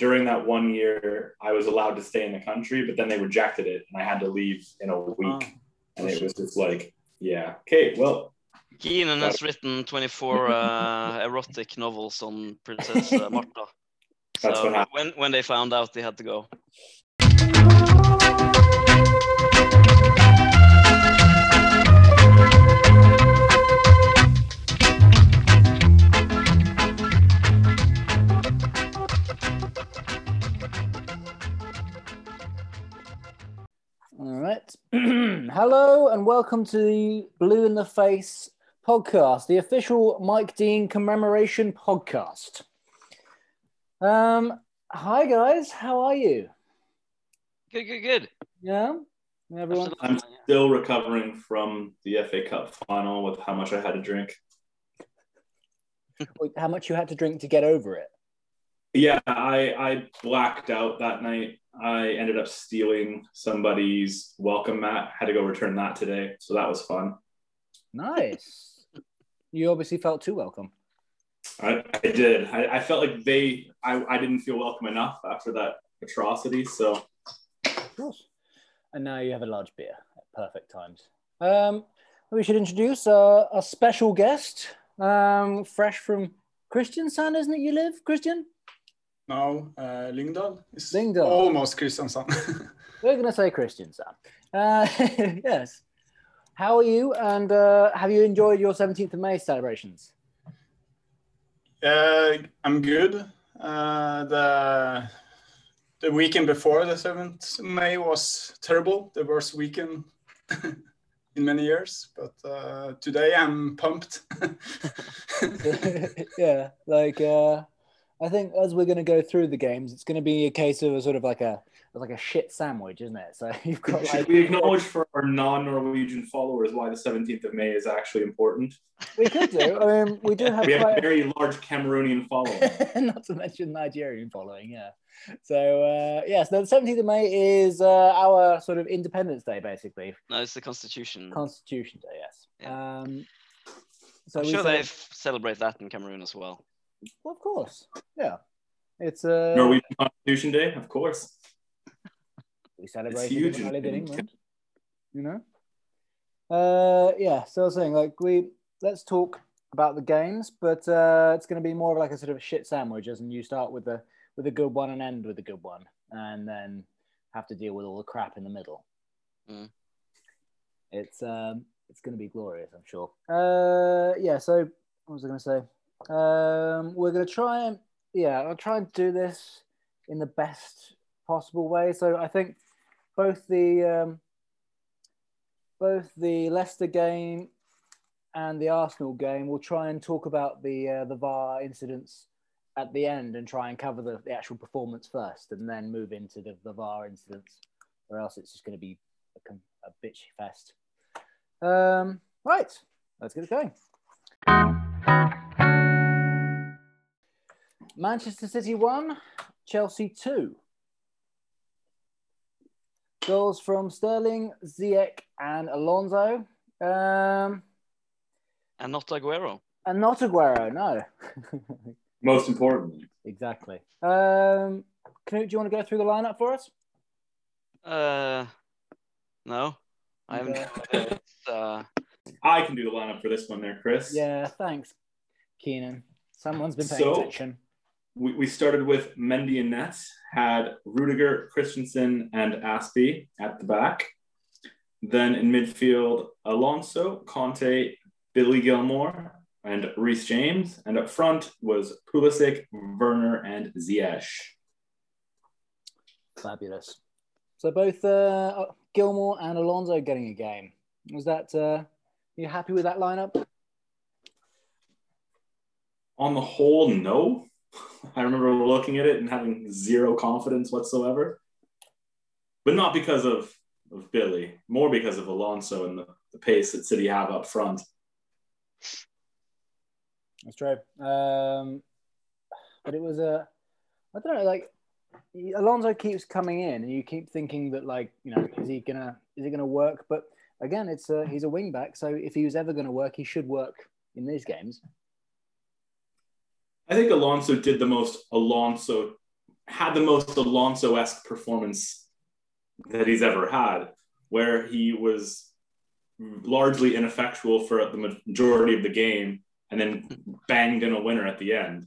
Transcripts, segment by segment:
during that one year, I was allowed to stay in the country, but then they rejected it, and I had to leave in a week. Ah. and it was just like, yeah, okay, well, Keenan has written 24 uh, erotic novels on Princess uh, Martha. That's so what happened. when when they found out, they had to go. Hello and welcome to the Blue in the Face podcast, the official Mike Dean commemoration podcast. Um, hi guys, how are you? Good, good, good. Yeah, everyone. I'm still recovering from the FA Cup final with how much I had to drink. Wait, How much you had to drink to get over it? Yeah, I, I blacked out that night. I ended up stealing somebody's welcome mat. Had to go return that today, so that was fun. Nice. you obviously felt too welcome. I, I did. I, I felt like they. I, I didn't feel welcome enough after that atrocity. So Of course. And now you have a large beer at perfect times. Um, we should introduce uh, a special guest, um, fresh from Kristiansand, isn't it? You live, Christian? No, uh, Lyngdal is Lyngdal. almost Kristiansand. We're going to say Kristiansand. Uh, yes. How are you? And uh, have you enjoyed your 17th of May celebrations? uh, I'm good. Uh, the the weekend before the 7th of May was terrible, the worst weekend in many years. But uh, today I'm pumped. yeah, like uh, I think as we're going to go through the games, it's going to be a case of a sort of like a like a shit sandwich, isn't it? So you've got should like we acknowledge for our non-Norwegian followers why the 17th of May is actually important? we could do. I mean, we do have We have a very large Cameroonian following. not to mention Nigerian following, yeah. So uh, yes, the 17th of May is uh, our sort of Independence Day, basically No, it's the Constitution. Constitution Day. Yes. Um, so I'm sure cele- they celebrate that in Cameroon as well. Well, of course, yeah. It's a uh, Norwegian Constitution Day, of course. we celebrate It's huge in- lived in in England. You know. Uh, yeah. So I was saying, like, we let's talk about the games, but uh, it's going to be more of like a sort of shit sandwich, as in you start with the with a good one and end with a good one, and then have to deal with all the crap in the middle. Mm. It's um, it's going to be glorious, I'm sure. Uh, yeah. So what was I going to say? Um, we're going to try and yeah, I'll try and do this in the best possible way. So I think both the um, both the Leicester game and the Arsenal game, we'll try and talk about the uh, the VAR incidents at the end and try and cover the, the actual performance first, and then move into the, the VAR incidents, or else it's just going to be a, a bitch fest. Um, right, let's get it going. Manchester City one, Chelsea two. Goals from Sterling, Ziyech, and Alonso. Um, And not Aguero. and not Aguero, no. Most importantly. exactly. Um, Knut, do you want to go through the lineup for us? Uh, no, I haven't. Uh, I can do the lineup for this one there, Chris. Yeah, thanks, Keenan. Someone's been paying So- attention. We, we started with Mendy and Nets, had Rudiger, Christensen, and Azpi at the back. Then in midfield, Alonso, Kanté, Billy Gilmour, and Reece James. And up front was Pulisic, Werner, and Ziyech. Fabulous. So both uh, Gilmour and Alonso getting a game. Was that? Uh, you happy with that lineup? On the whole, no. I remember looking at it and having zero confidence whatsoever. But not because of, of Billy, more because of Alonso and the, the pace that City have up front. That's true. Um, but it was a, I don't know, like Alonso keeps coming in, and you keep thinking that, like, you know, is he gonna, is he gonna work? But again, it's a, he's a wing back, so if he was ever gonna work, he should work in these games. I think Alonso did the most Alonso had the most Alonso esque performance that he's ever had, where he was largely ineffectual for the majority of the game and then banged in a winner at the end.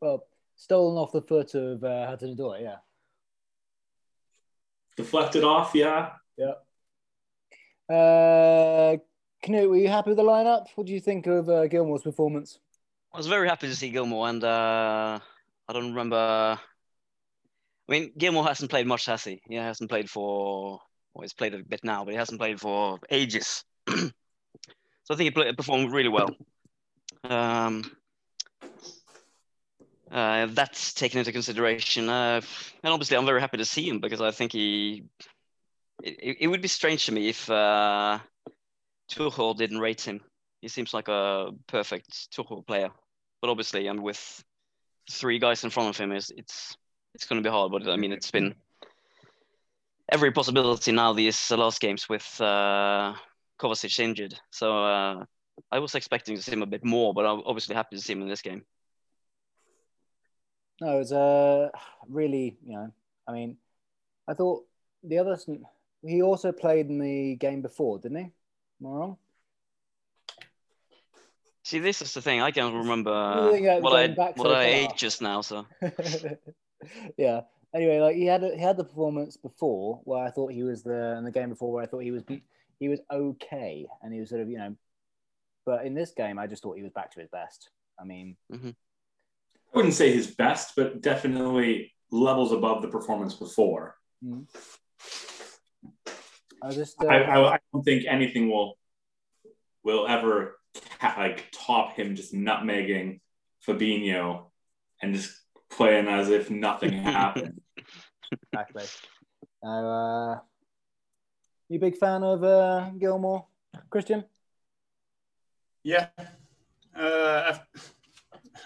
Well, stolen off the foot of uh, Hudson Odoi, yeah. Deflected off, yeah. Yeah. Uh, Knut, were you happy with the lineup? What do you think of uh, Gilmour's performance? I was very happy to see Gilmour, and uh, I don't remember. I mean, Gilmour hasn't played much, has he? He hasn't played for. Well, he's played a bit now, but he hasn't played for ages. so I think he play, performed really well. Um, uh, that's taken into consideration, uh, and obviously, I'm very happy to see him because I think he. It, it would be strange to me if uh, Tuchel didn't rate him. He seems like a perfect Tuchel player, but obviously, I'm with three guys in front of him. Is it's it's going to be hard, but I mean, it's been every possibility now these last games with uh, Kovacic injured. So uh, I was expecting to see him a bit more, but I'm obviously happy to see him in this game. No, it was uh, really, you know, I mean, I thought the other, he also played in the game before, didn't he? Am I wrong? See, this is the thing. I can't remember Yeah, what I what I ate just now. So yeah. Anyway, like he had he had the performance before where I thought he was the in the game before where I thought he was he was okay and he was sort of you know, but in this game I just thought he was back to his best. I mean, I wouldn't say his best, but definitely levels above the performance before. I just uh, I, I, I don't think anything will will ever ca- like top him just nutmegging Fabinho and just playing as if nothing happened. exactly. Now, uh, you big fan of uh, Gilmour, Christian? Yeah. Uh,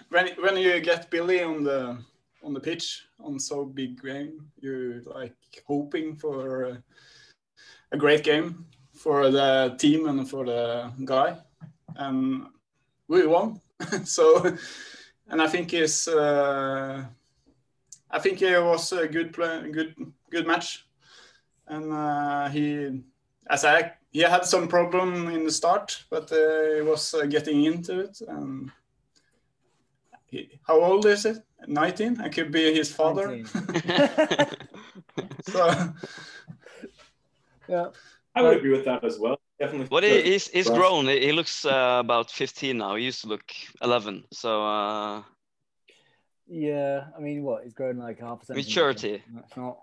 when when you get Billy on the on the pitch on so big game, you're like hoping for a, a great game for the team and for the guy, and we won. so, and I think he's. Uh, I think it was a good play, good good match, and uh, he, as I he had some problem in the start, but uh, he was uh, getting into it. And he, how old is it? 19? I could be his father. 19. so Yeah. I would agree with that as well. Definitely. But he, he's he's grown. He he looks uh, about 15 now. He used to look 11. So uh, Yeah, I mean, what? He's grown like half a centimeter. Maturity. That's not.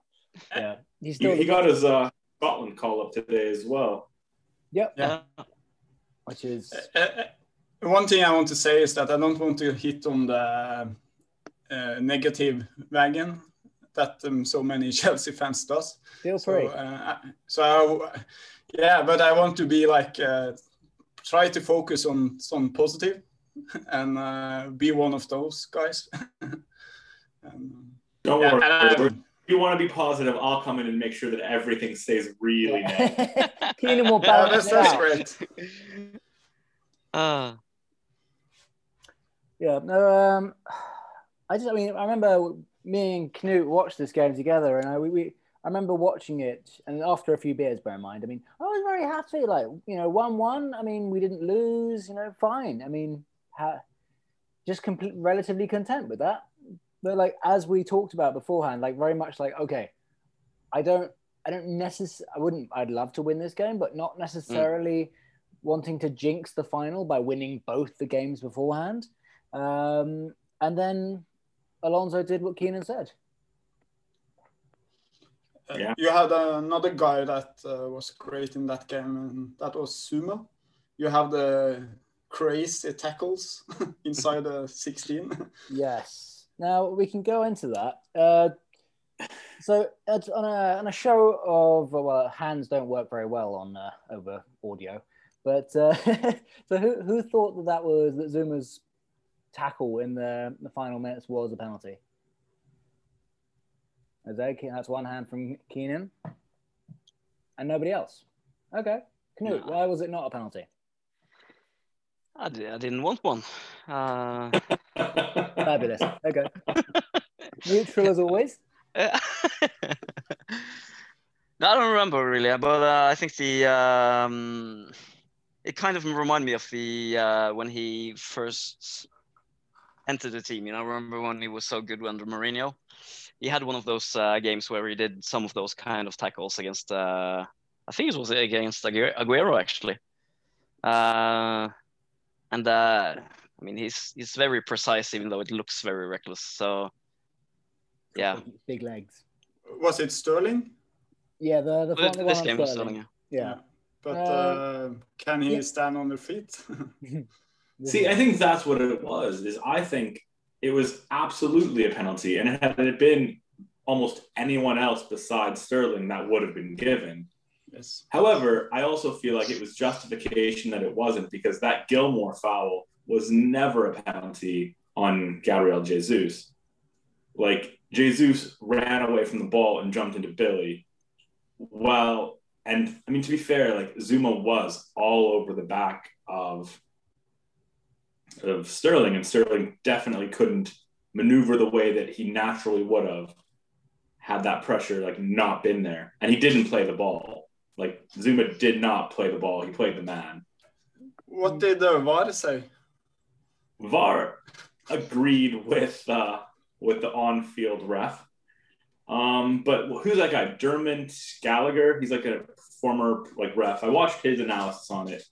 Yeah, he's He, still. he got his uh, Scotland call up today as well. Yep. Yeah. Which is uh, uh, one thing I want to say is that I don't want to hit on the uh, negative wagon that um, so many Chelsea fans does. feel So, free. uh, so I, yeah, but I want to be like uh, try to focus on some positive and uh, be one of those guys. um, Don't yeah, worry. and I- If you want to be positive, I'll come in and make sure that everything stays really negative. Keenan will yeah, balance that's, it that's great. uh, Yeah, no, um, I just, I mean, I remember me and Knut watched this game together, and I, we, we, I remember watching it, and after a few beers, bear in mind, I mean, I was very happy, like, you know, 1 1, I mean, we didn't lose, you know, fine. I mean, ha- just complete, relatively content with that. But, like, as we talked about beforehand, like, very much like, okay, I don't, I don't necessarily, I wouldn't, I'd love to win this game, but not necessarily wanting to jinx the final by winning both the games beforehand. Um, and then Alonso did what Keenan said. Uh, Yeah. You had another guy that uh, was great in that game, and that was Zouma. You have the crazy tackles inside the 16. Yes. Now we can go into that. Uh, so it's on a on a show of well, hands don't work very well on uh, over audio, but uh, so who who thought that that was that Zouma's tackle in the the final minutes was a penalty? Jose, that's one hand from Keenan, and nobody else. Okay, Knut, No. why was it not a penalty? I, didn't want one. Uh, Fabulous. Okay. Neutral as always. no, I don't remember really, but uh, I think the um, it kind of reminded me of the uh, when he first entered the team. You know, I remember when he was so good under Mourinho. He had one of those uh, games where he did some of those kind of tackles against. Uh, I think it was against Aguero, Aguero actually. Uh, and uh, I mean, he's he's very precise, even though it looks very reckless. So, yeah. Big, big legs. Was it Sterling? Yeah, the the Well, this game on was Sterling. Sterling. Yeah. But Uh, uh, can he yeah. stand on their feet? See, I think that's what it was. Is I think it was absolutely a penalty, and had it been almost anyone else besides Sterling, that would have been given. yes. However, I also feel like it was justification that it wasn't because that Gilmour foul was never a penalty on Gabriel Jesus. Like Jesus ran away from the ball and jumped into Billy. Well, and I mean to be fair, like Zouma was all over the back of of Sterling, and Sterling definitely couldn't maneuver the way that he naturally would have had that pressure like not been there. And he didn't play the ball. Like Zouma did not play the ball. He played the man. What did the VAR say? VAR agreed with uh, with the on-field ref. Um, but who's that guy? Dermot Gallagher. He's like a former like ref. I watched his analysis on it,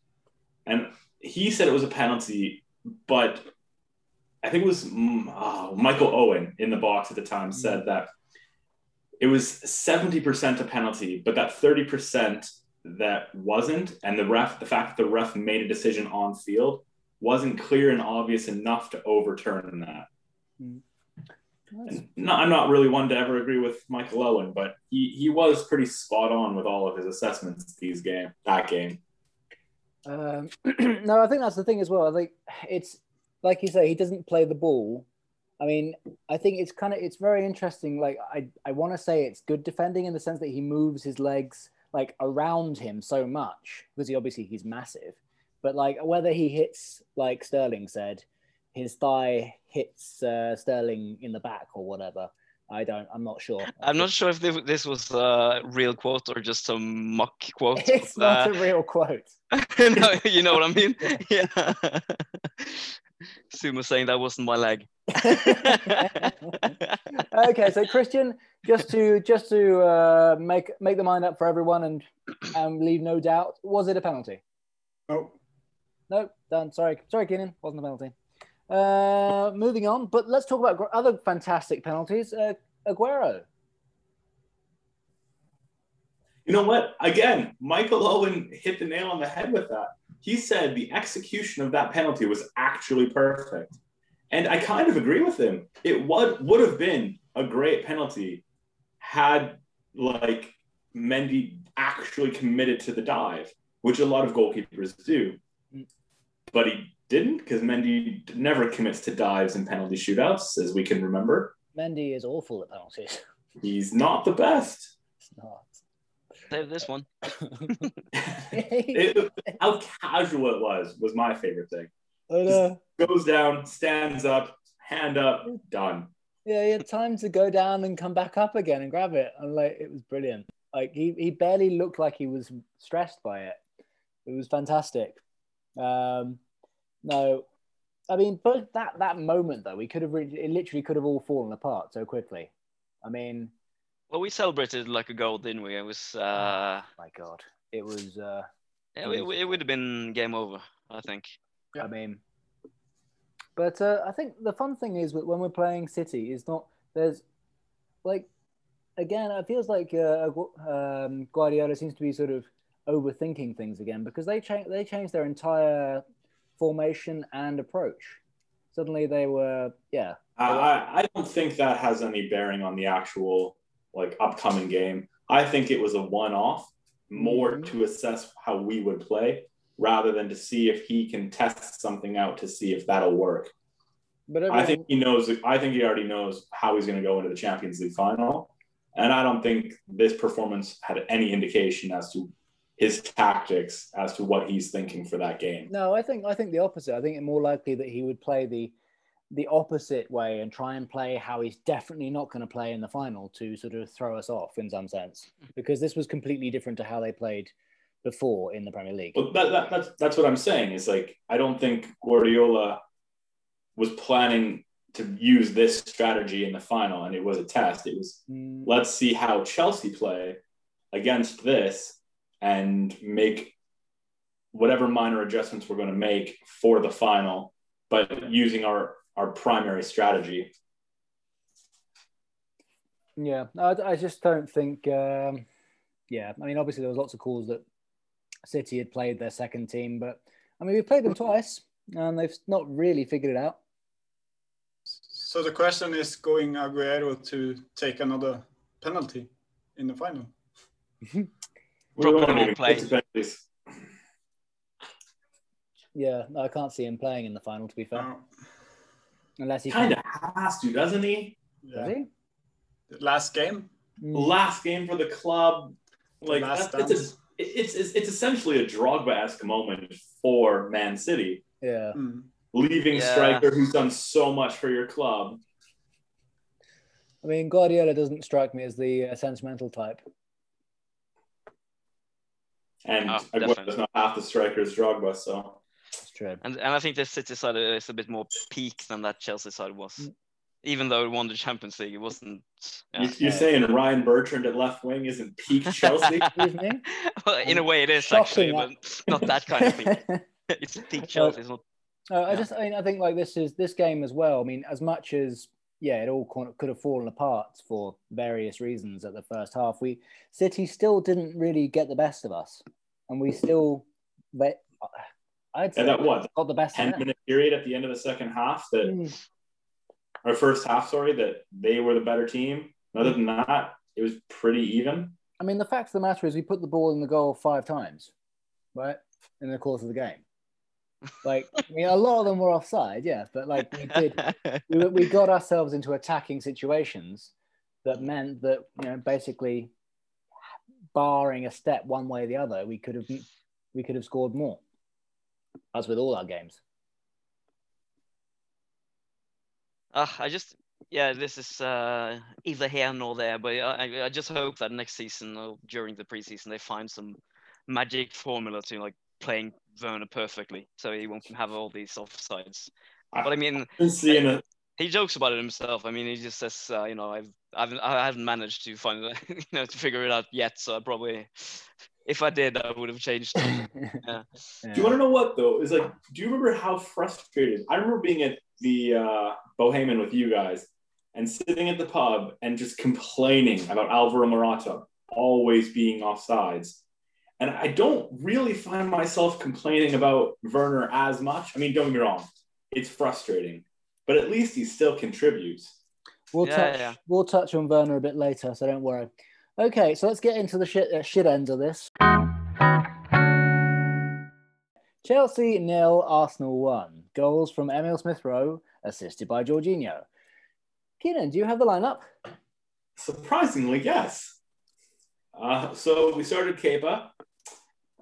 and he said it was a penalty, but I think it was mm, oh, Michael Owen in the box at the time mm-hmm. said that it was seventy percent a penalty, but that thirty percent that wasn't, and the ref, the fact that the ref made a decision on field wasn't clear and obvious enough to overturn that. Mm. No, I'm not really one to ever agree with Michael Owen, but he, he was pretty spot on with all of his assessments these game that game. Um, no, I think that's the thing as well. I think it's like you say, he doesn't play the ball. I mean, I think it's kind of it's very interesting. Like I, I want to say it's good defending in the sense that he moves his legs like around him so much because he obviously he's massive. But like whether he hits like Sterling said, his thigh hits uh, Sterling in the back or whatever. I don't. I'm not sure. I'm not sure if thi- this was a real quote or just a mock quote. It's but, not a real quote. uh, no, you know what I mean? Yeah. Sumo saying that wasn't my leg. okay, so Christian, just to just to uh, make make the mind up for everyone and um, leave no doubt, was it a penalty? Oh, No, done. Sorry, sorry, Keenan, wasn't a penalty. Uh, moving on, but let's talk about other fantastic penalties. Uh, Aguero. You know what? Again, Michael Owen hit the nail on the head with that. He said the execution of that penalty was actually perfect. And I kind of agree with him. It would would have been a great penalty had like Mendy actually committed to the dive, which a lot of goalkeepers do. But he didn't because Mendy never commits to dives in penalty shootouts, as we can remember. Mendy is awful at penalties. He's not the best. It's not. Save this one. It- how casual it was was my favorite thing. But, uh, Goes down, stands up, hand up, done. yeah, he had time to go down and come back up again and grab it, and like it was brilliant. Like he, he barely looked like he was stressed by it. It was fantastic. Um, no, I mean, but that that moment though, we could have really, it literally could have all fallen apart so quickly. I mean, Well, we celebrated like a goal, didn't we? It was, uh, my God, it was. Uh, yeah, it, it would have been game over, I think. I mean, but uh, I think the fun thing is that when we're playing City, is not there's like again, it feels like uh, um, Guardiola seems to be sort of overthinking things again because they change they changed their entire formation and approach. Suddenly they were yeah I, I I don't think that has any bearing on the actual like upcoming game. I think it was a one-off, more Mhm. to assess how we would play rather than to see if he can test something out to see if that'll work. but I think he knows. I think he already knows how he's going to go into the Champions League final, and I don't think this performance had any indication as to his tactics as to what he's thinking for that game. No, I think I think the opposite. I think it's more likely that he would play the the opposite way and try and play how he's definitely not going to play in the final to sort of throw us off in some sense because this was completely different to how they played before in the Premier League. But that, that, that's that's what I'm saying. Is like I don't think Guardiola was planning to use this strategy in the final, and it was a test. It was Mm, let's see how Chelsea play against this and make whatever minor adjustments we're going to make for the final, but using our our primary strategy. yeah, I, I just don't think. Um, yeah, I mean, obviously there was lots of calls that City had played their second team, but I mean, we played them twice and they've not really figured it out. So the question is going Aguero to take another penalty in the final. We Probably won't won't play. get to. Yeah, I can't see him playing in the final. To be fair, Uh, unless he Kind of has to, doesn't he? yeah. Does he? Last game, Mm. Last game for the club, like last it's, a, it's, it's it's essentially a Drogba-esque moment for Man City, Yeah. Mm. leaving Yeah. striker who's done so much for your club. I mean, Guardiola doesn't strike me as the uh, sentimental type. And Oh, Aguero's not half the striker as Drogba, so That's true. And and I think the City side is a bit more peak than that Chelsea side was. Mm. Even though it won the Champions League, it wasn't. Yeah. you, you're saying Ryan Bertrand at left wing isn't peak Chelsea? Excuse me? well, in a way, it is Shocking, actually, but not that kind of peak. it's peak Chelsea. It's not. Uh, I just, I mean, I think like this is this game as well. I mean, as much as yeah, it all could have fallen apart for various reasons at the first half. We City still didn't really get the best of us, and we still, they, I'd say and that what got the best. ten minute period at the end of the second half that Mm. or first half, sorry, that they were the better team. And other than that, it was pretty even. I mean, the fact of the matter is, we put the ball in the goal five times, right, in the course of the game. Like, I mean, a lot of them were offside, yeah, but like we did, we, we got ourselves into attacking situations that meant that you know basically barring a step one way or the other we could have we could have scored more as with all our games. Uh, I just, yeah, this is uh, either here nor there, but I, I just hope that next season or during the preseason they find some magic formula to like playing Werner perfectly, so he won't have all these offsides. But I mean, Been seeing it. he jokes about it himself. I mean, he just says, uh, you know, I've, I've, I haven't managed to find, it, you know, to figure it out yet. So I probably, if I did, I would have changed. it. yeah. Do you want to know what though? Is like, do you remember how frustrated? I remember being at the uh, Bohemian with you guys and sitting at the pub and just complaining about Alvaro Morata always being offsides. And I don't really find myself complaining about Werner as much. I mean, don't get me wrong, it's frustrating, but at least he still contributes. We'll Yeah, touch. yeah. We'll touch on Werner a bit later, so don't worry. Okay, so let's get into the shit, uh, shit ends of this. Chelsea nil, Arsenal one. Goals from Emil Smith Rowe, assisted by Jorginho. Keenan, do you have the lineup? Surprisingly, yes. Uh, so we started Kepa,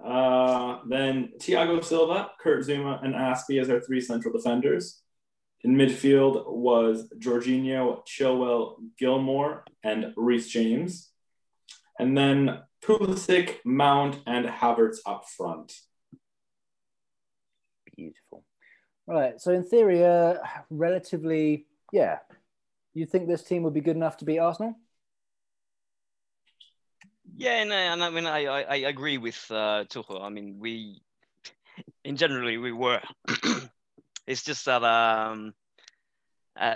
uh, then Thiago Silva, Kurt Zouma, and Azpi as our three central defenders. In midfield was Jorginho, Chilwell, Gilmour, and Reece James. And then Pulisic, Mount, and Havertz up front. Beautiful. Right. So in theory, uh, relatively, yeah. You think this team would be good enough to beat Arsenal? Yeah, uh, and I mean, I, I, I agree with uh. I mean, we, in generally, we were. it's just that um, uh,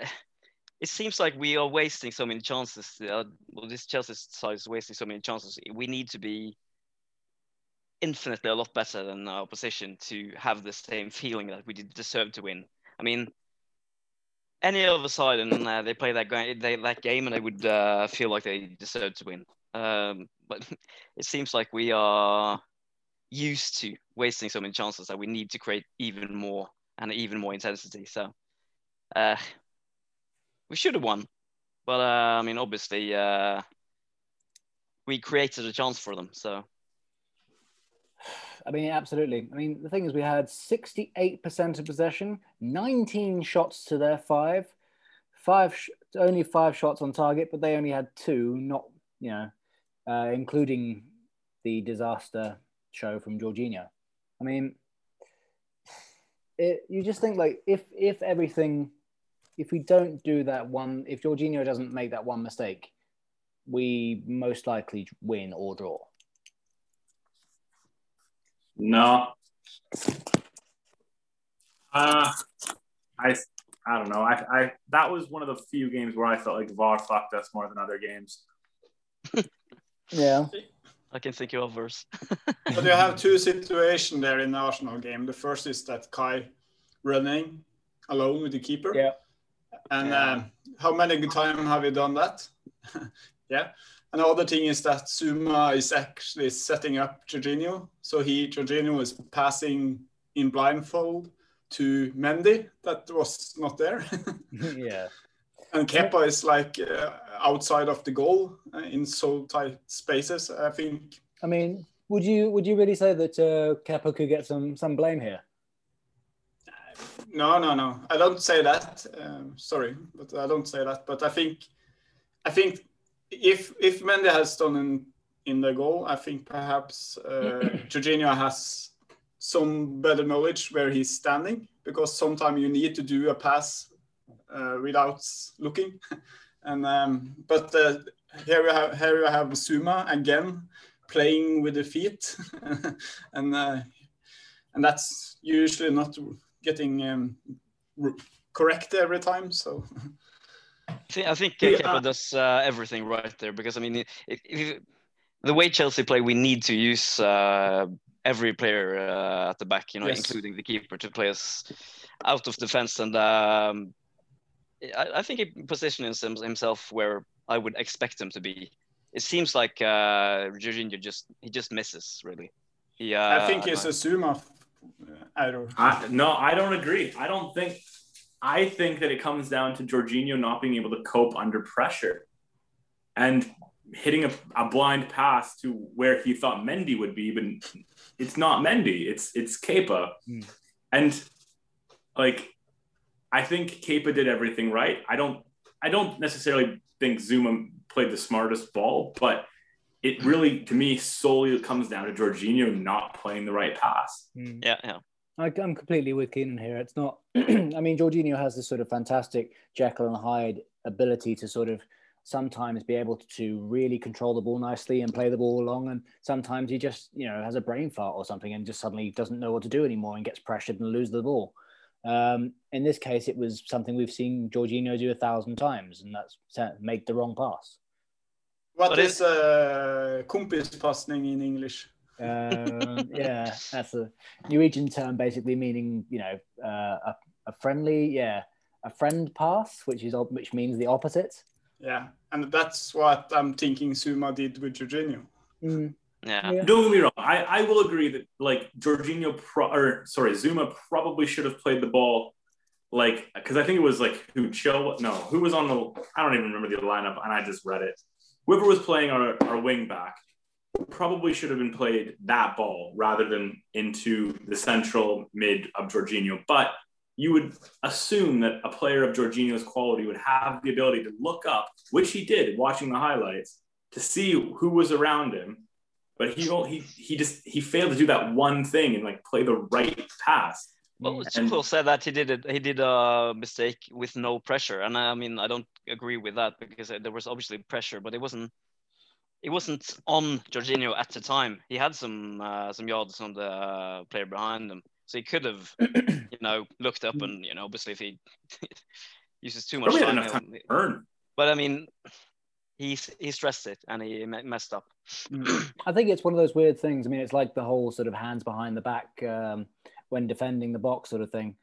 it seems like we are wasting so many chances. Uh, well, this Chelsea side is wasting so many chances. We need to be infinitely a lot better than our opposition to have the same feeling that we did deserve to win. I mean, any other side and uh, they play that, ga- they, that game and they would uh, feel like they deserve to win. Um, but it seems like we are used to wasting so many chances that we need to create even more and even more intensity. So uh, we should have won, but uh, I mean, obviously, uh, we created a chance for them. So I mean, absolutely. I mean, the thing is, we had 68% of possession, 19 shots to their five, five sh- only five shots on target, but they only had two, not you know, uh, including the disaster show from Jorginho. I mean, it, you just think like if if everything, if we don't do that one, if Jorginho doesn't make that one mistake, we most likely win or draw. No. Uh, I I don't know. I, I that was one of the few games where I felt like VAR fucked us more than other games. Yeah. I can think of others. But you have two situations there in the Arsenal game. The first is that Kai running alone with the keeper. Yeah. And Yeah. um, how many times have you done that? yeah. And the other thing is that Zouma is actually setting up Jorginho. So he Jorginho is passing in blindfold to Mendy. That was not there. yeah. And Kepa is like uh, outside of the goal uh, in so tight spaces. I think I mean, would you would you really say that uh, Kepa could get some some blame here? No, no, no. I don't say that. Um, sorry, but I don't say that. But I think, I think if if Mendy has done in in the goal, I think perhaps uh, Jorginho has some better knowledge where he's standing because sometimes you need to do a pass without looking. and um, but uh, here we have here we have Zouma again playing with the feet, and uh, and that's usually not getting um, correct every time. So I think, Yeah. Kepa does uh, everything right there because I mean, if, if, the way Chelsea play, we need to use uh, every player uh, at the back, you know, Yes. including the keeper, to play us out of defense. And um, I, I think he positions himself where I would expect him to be. It seems like uh, Jorginho just he just misses really. He, uh, I think it's a Zouma uh, error. I, no, I don't agree. I don't think. I think that it comes down to Jorginho not being able to cope under pressure, and hitting a, a blind pass to where he thought Mendy would be, but it's not Mendy. It's it's Kepa, Hmm. and like I think Kepa did everything right. I don't. I don't necessarily think Zouma played the smartest ball, but it really, to me, solely comes down to Jorginho not playing the right pass. Hmm. yeah, yeah. I, I'm completely with Keenan here. It's not. I mean, Jorginho has this sort of fantastic Jekyll and Hyde ability to sort of sometimes be able to really control the ball nicely and play the ball along, and sometimes he just you know has a brain fart or something and just suddenly doesn't know what to do anymore and gets pressured and loses the ball. Um, in this case, it was something we've seen Jorginho do a thousand times, and that's set- make the wrong pass. What But is uh, kompispassning in English? Um, yeah, that's a Norwegian term, basically meaning you know uh, a, a friendly, yeah, a friend pass, which is which means the opposite. Yeah, and that's what I'm thinking Zouma did with Jorginho. Mm, Yeah. yeah. Don't get me wrong. I, I will agree that like Jorginho, pro- or sorry, Zouma probably should have played the ball like because I think it was like who Chill. No, who was on the? I don't even remember the lineup, and I just read it. Whoever was playing our, our wing back probably should have been played that ball rather than into the central mid of Jorginho. But you would assume that a player of Jorginho's quality would have the ability to look up, which he did watching the highlights, to see who was around him. But he won't, he he just he failed to do that one thing and like play the right pass. Well, And- Tuchel said that he did it. He did a mistake with no pressure, and I mean I don't agree with that because there was obviously pressure, but it wasn't. It wasn't on Jorginho at the time. He had some uh, some yards on the uh, player behind him, so he could have, you know, looked up and you know, obviously if he uses too much Probably time, enough time he'll- to earn. but I mean, he he stressed it and he messed up. Mm. I think it's one of those weird things. I mean, it's like the whole sort of hands behind the back um, when defending the box sort of thing.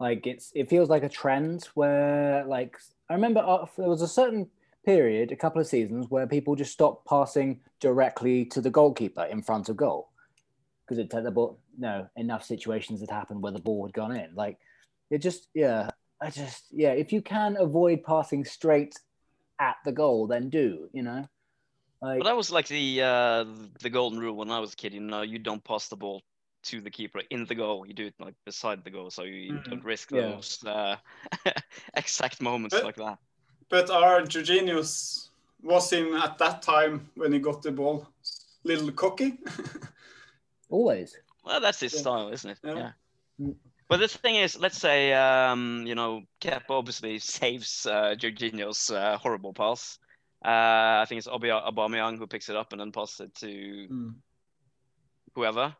Like it's it feels like a trend where like I remember uh, there was a certain period, a couple of seasons, where people just stopped passing directly to the goalkeeper in front of goal because it the ball. No, enough situations had happened where the ball had gone in. Like it just yeah, I just yeah. If you can avoid passing straight at the goal, then do you know. Like, But that was like the uh, the golden rule when I was a kid. You know, you don't pass the ball to the keeper in the goal. You do it like beside the goal, so you Mhm. don't risk Yeah. those uh, exact moments But- like that. But our Jorginho's was him at that time when he got the ball little cocky. Always. Well, that's his Yeah. style, isn't it? Yeah. Yeah. But the thing is, let's say, um, you know, Kep obviously saves uh, Jorginho's uh, horrible pass. Uh, I think it's Obi- Aubameyang who picks it up and then passes it to Mm. whoever.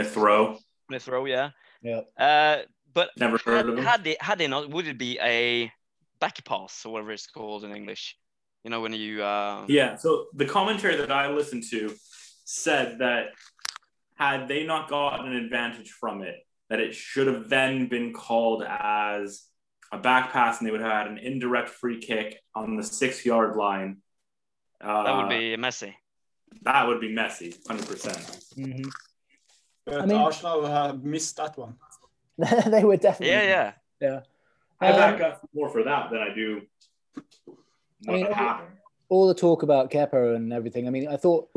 A throw. Smith Rowe, yeah. Yeah. Uh, but Never heard had, of him. had they had they not, would it be a back pass or whatever it's called in English? You know, when you uh, Yeah. So the commentary that I listened to said that had they not gotten an advantage from it, that it should have then been called as a back pass, and they would have had an indirect free kick on the six yard line. Uh, that would be messy. that would be messy, hundred percent. hmm But I mean- Arsenal have missed that one. they were definitely. Yeah, yeah. I Um, back up more for that than I do what I mean, happened. all the talk about Kepa and everything. I mean, I thought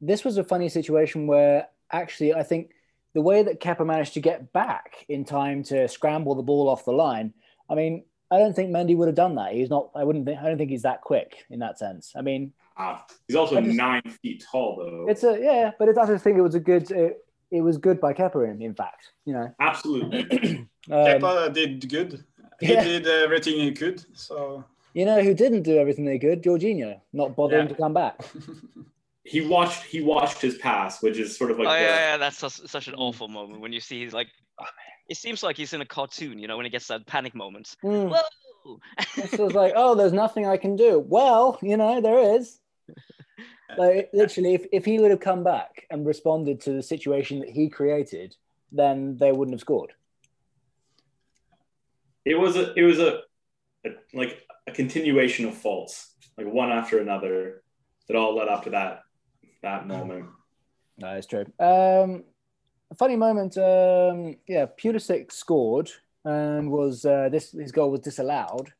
this was a funny situation where actually I think the way that Kepa managed to get back in time to scramble the ball off the line. I mean, I don't think Mendy would have done that. He's not. I wouldn't. Think, I don't think he's that quick in that sense. I mean, Ah, he's also just- nine feet tall, though. it's a yeah, but it, I just think it was a good. It, it was good by Kepa. In, in fact, you know. Absolutely. Um, Kepa did good. He yeah. did everything he could. So You know who didn't do everything they could? Jorginho, not bothering Yeah. to come back. he watched. He watched his pass, which is sort of like. oh the- yeah, yeah, that's such, such an awful moment when you see he's like, it seems like he's in a cartoon, you know, when he gets that panic moment. Mm. Whoa! This was like, oh, there's nothing I can do. Well, you know, there is. Like literally, if, if he would have come back and responded to the situation that he created, then they wouldn't have scored. it was a it was a, a like a continuation of faults like one after another that all led up to that that moment No, it's true. Um, a funny moment. Um, yeah, Pulisic scored and was uh, this his goal was disallowed,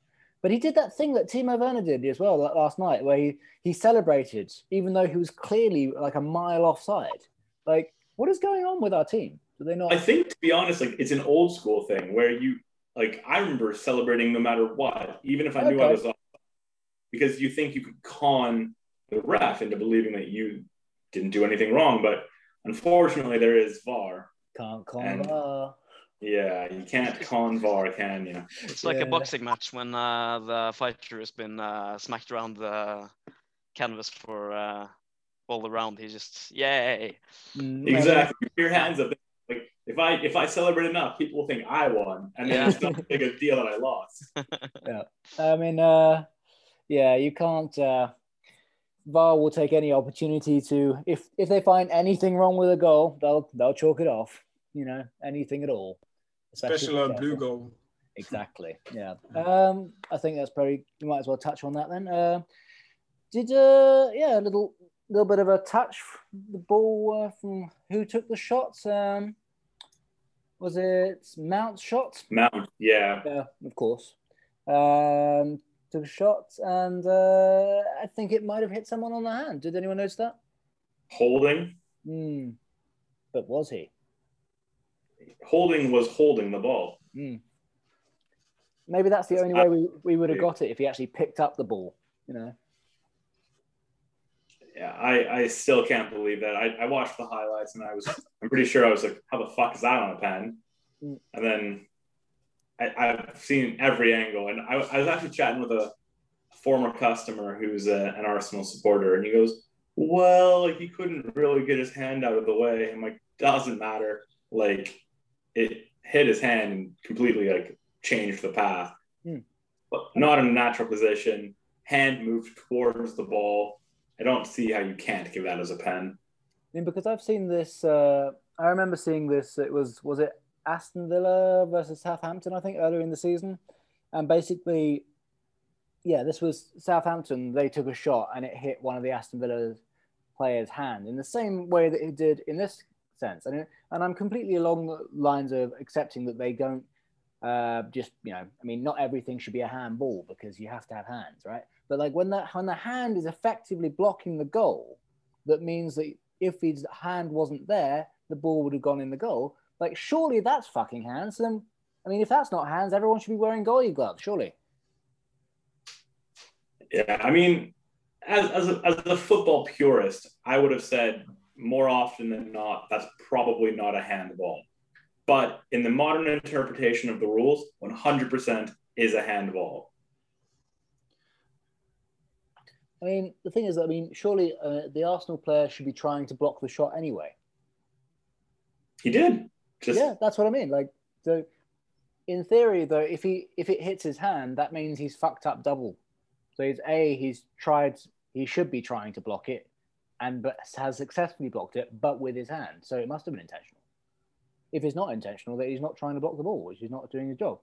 but he did that thing that Timo Werner did as well last night, where he he celebrated even though he was clearly like a mile offside. Like, what is going on with our team? Do they not? i think to be honest like it's an old school thing where you like i remember celebrating no matter what even if i knew i was off because you think you could con the ref into believing that you didn't do anything wrong but unfortunately there is var Can't call And- VAR. yeah you can't con var can you It's like Yeah. a boxing match when uh, the fighter has been uh, smacked around the canvas for uh, all around. He just yay! Mm, exactly Keep your hands up like if i if i celebrate enough people will think i won and then Yeah. it's not a big a deal that i lost yeah, I mean, uh, yeah, you can't. Uh, VAR will take any opportunity to if if they find anything wrong with a goal, they'll they'll chalk it off. You know, anything at all. Especially special if a blue goal. Exactly. Yeah. Um, I think that's probably you might as well touch on that then. Uh, did uh, yeah, a little little bit of a touch the ball uh, from who took the shots? Um, was it Mount's shot? Mount, yeah. Yeah, of course. Um, took a shot, and uh, I think it might have hit someone on the hand. Did anyone notice that? Holding. Hmm. But was he? Holding was holding the ball. Hmm. Maybe that's the only way we, we would have got it if he actually picked up the ball. You know. Yeah, I, I still can't believe that. I, I watched the highlights and I was I'm pretty sure I was like, how the fuck is that on a pen? Mm. And then I, I've seen every angle, and I, I was actually chatting with a former customer who's a, an Arsenal supporter, and he goes, "Well, like he couldn't really get his hand out of the way." I'm like, "Doesn't matter. Like it hit his hand and completely like changed the path, Mm. but not in a natural position. Hand moved towards the ball. I don't see how you can't give that as a pen. I mean, because I've seen this. Uh, I remember seeing this. It was was it Aston Villa versus Southampton? I think earlier in the season, and basically, yeah, this was Southampton. They took a shot and it hit one of the Aston Villa players' hand in the same way that it did in this sense. And and I'm completely along the lines of accepting that they don't. Uh, just you know, I mean, not everything should be a handball because you have to have hands, right? But like when that when the hand is effectively blocking the goal, that means that if his hand wasn't there, the ball would have gone in the goal. Like, surely that's fucking hands. Then, I mean, if that's not hands, everyone should be wearing goalie gloves, surely. Yeah, I mean, as, as, a, as a football purist, I would have said more often than not, that's probably not a handball. But in the modern interpretation of the rules, 100% is a handball. I mean, the thing is, I mean, surely uh, the Arsenal player should be trying to block the shot anyway. He did. Just... Yeah, that's what I mean. Like, so in theory, though, if he if it hits his hand, that means he's fucked up double. So he's a he's tried. He should be trying to block it, and but has successfully blocked it, but with his hand. So it must have been intentional. If it's not intentional, that he's not trying to block the ball, which he's not doing his job.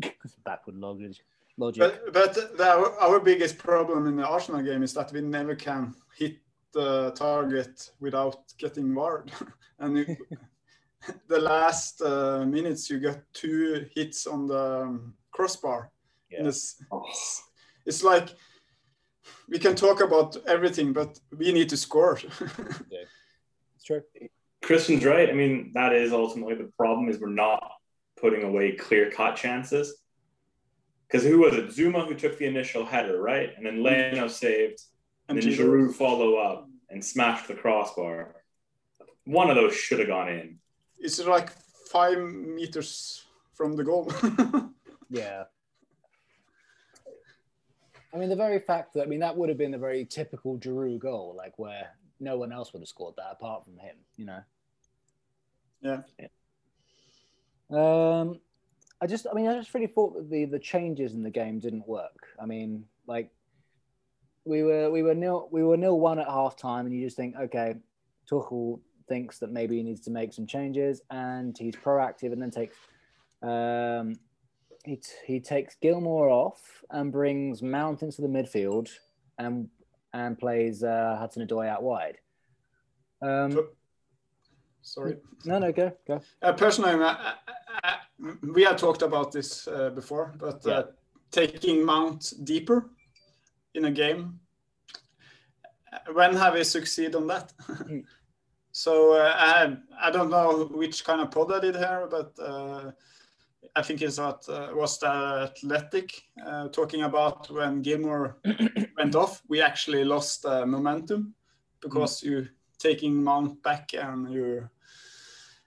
backward logic. logic. But, but the, our biggest problem in the Arsenal game is that we never can hit the target without getting wired. and you, the last uh, minutes, you get two hits on the um, crossbar. Yeah. It's, it's like we can talk about everything, but we need to score. yeah, it's true. Christian's right. I mean, that is ultimately the problem: is we're not putting away clear-cut chances because who was it? Zouma who took the initial header, right? And then Leno saved, and, and then Giroud follow up and smashed the crossbar. One of those should have gone in. It's like five meters from the goal. yeah. I mean, the very fact that I mean that would have been a very typical Giroud goal, like where no one else would have scored that apart from him. You know. Yeah. yeah. Um, I just, I mean, I just really thought that the the changes in the game didn't work. I mean, like we were we were nil we were nil one at half time, and you just think, okay, Tuchel thinks that maybe he needs to make some changes, and he's proactive, and then takes um, he t- he takes Gilmour off and brings Mount into the midfield, and and plays uh, Hudson Odoi out wide. Um, Sorry. No, no, go go. Uh, personally, I, I, we had talked about this uh, before, but uh, yeah. taking Mount deeper in a game. When have we succeeded on that? Hmm. so uh, I, I don't know which kind of pod I did here, but uh, I think it's uh, was the Athletic uh, talking about when Gilmour went off. We actually lost momentum because mm. you taking Mount back and you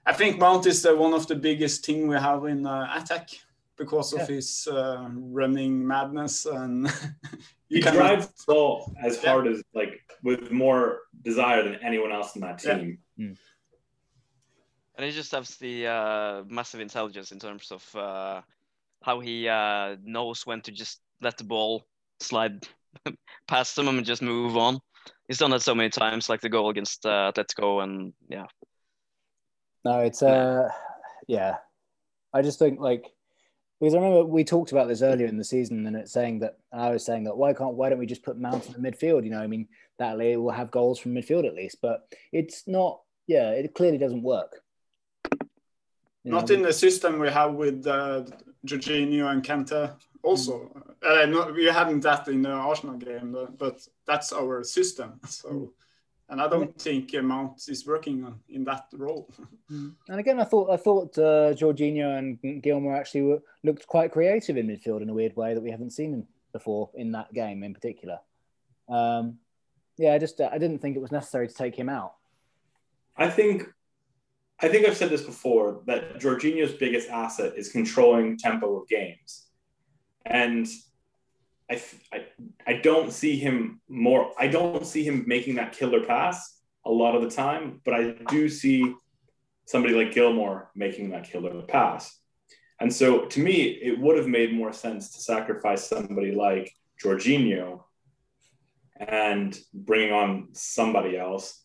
I think Mount is the, one of the biggest thing we have in uh, attack because yeah. of his uh, running madness and he drives the ball as yeah. hard as like with more desire than anyone else in that team. Yeah. Mm. And he just has the uh, massive intelligence in terms of uh, how he uh, knows when to just let the ball slide past him and just move on. He's done that so many times, like the goal against uh, Atletico, and yeah, no, it's uh, yeah. I just think like because I remember we talked about this earlier in the season, and it's saying that I was saying that why can't why don't we just put Mount in the midfield? You know, I mean that will have goals from midfield at least, but it's not. Yeah, it clearly doesn't work. You not know? in the system we have with uh, Jorginho and Kanté. Also, mm. uh, no, we hadn't that in the Arsenal game, but that's our system. So. And I don't think Mount is working on, in that role. Mm. and again, I thought I thought uh, Jorginho and Gilmour actually were, looked quite creative in midfield in a weird way that we haven't seen before in that game in particular. Um, yeah, I just I didn't think it was necessary to take him out. I think I think I've said this before that Jorginho's biggest asset is controlling tempo of games, and I, I, I don't see him more. I don't see him making that killer pass a lot of the time, but I do see somebody like Gilmour making that killer pass. And so to me, it would have made more sense to sacrifice somebody like Jorginho and bringing on somebody else.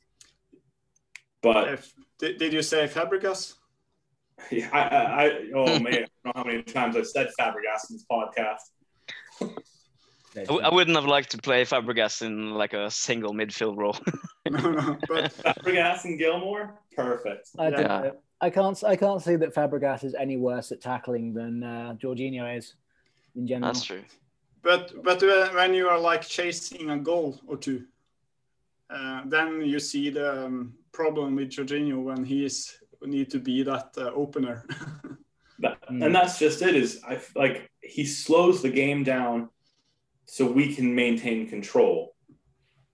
But if, did, did you say Fabregas? Yeah, I, I, I oh man, I don't know how many times I've said Fabregas in this podcast. I wouldn't have liked to play Fabregas in like a single midfield role. but Fabregas and Gilmour, perfect. I, yeah. I can't. I can't see that Fabregas is any worse at tackling than uh, Jorginho is in general. That's true. But but when you are like chasing a goal or two, uh, then you see the um, problem with Jorginho when he's need to be that uh, opener. That, Mm. And that's just it. Is I like he slows the game down so we can maintain control.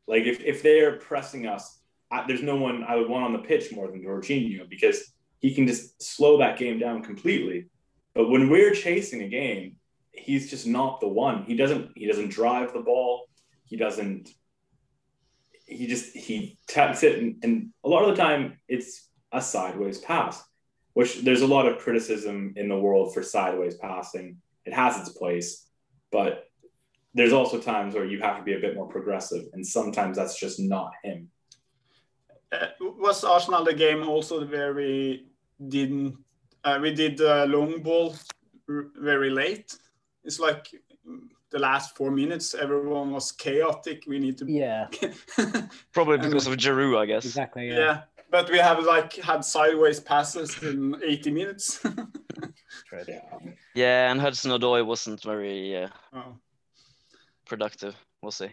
Like if if they're pressing us, I, there's no one I would want on the pitch more than Jorginho because he can just slow that game down completely. But when we're chasing a game, he's just not the one. He doesn't he doesn't drive the ball. He doesn't. He just he taps it, and, and a lot of the time it's a sideways pass which there's a lot of criticism in the world for sideways passing. It has its place, but there's also times where you have to be a bit more progressive, and sometimes that's just not him. Uh, was Arsenal the game also where we didn't uh, we did uh, long ball r- very late? It's like the last four minutes, everyone was chaotic. We need to Yeah, Probably And- because of Giroud, I guess. exactly. yeah. Yeah. But we have like had sideways passes in 80 minutes. True. Yeah, and Hudson Odoi wasn't very uh, oh. Productive. We'll see.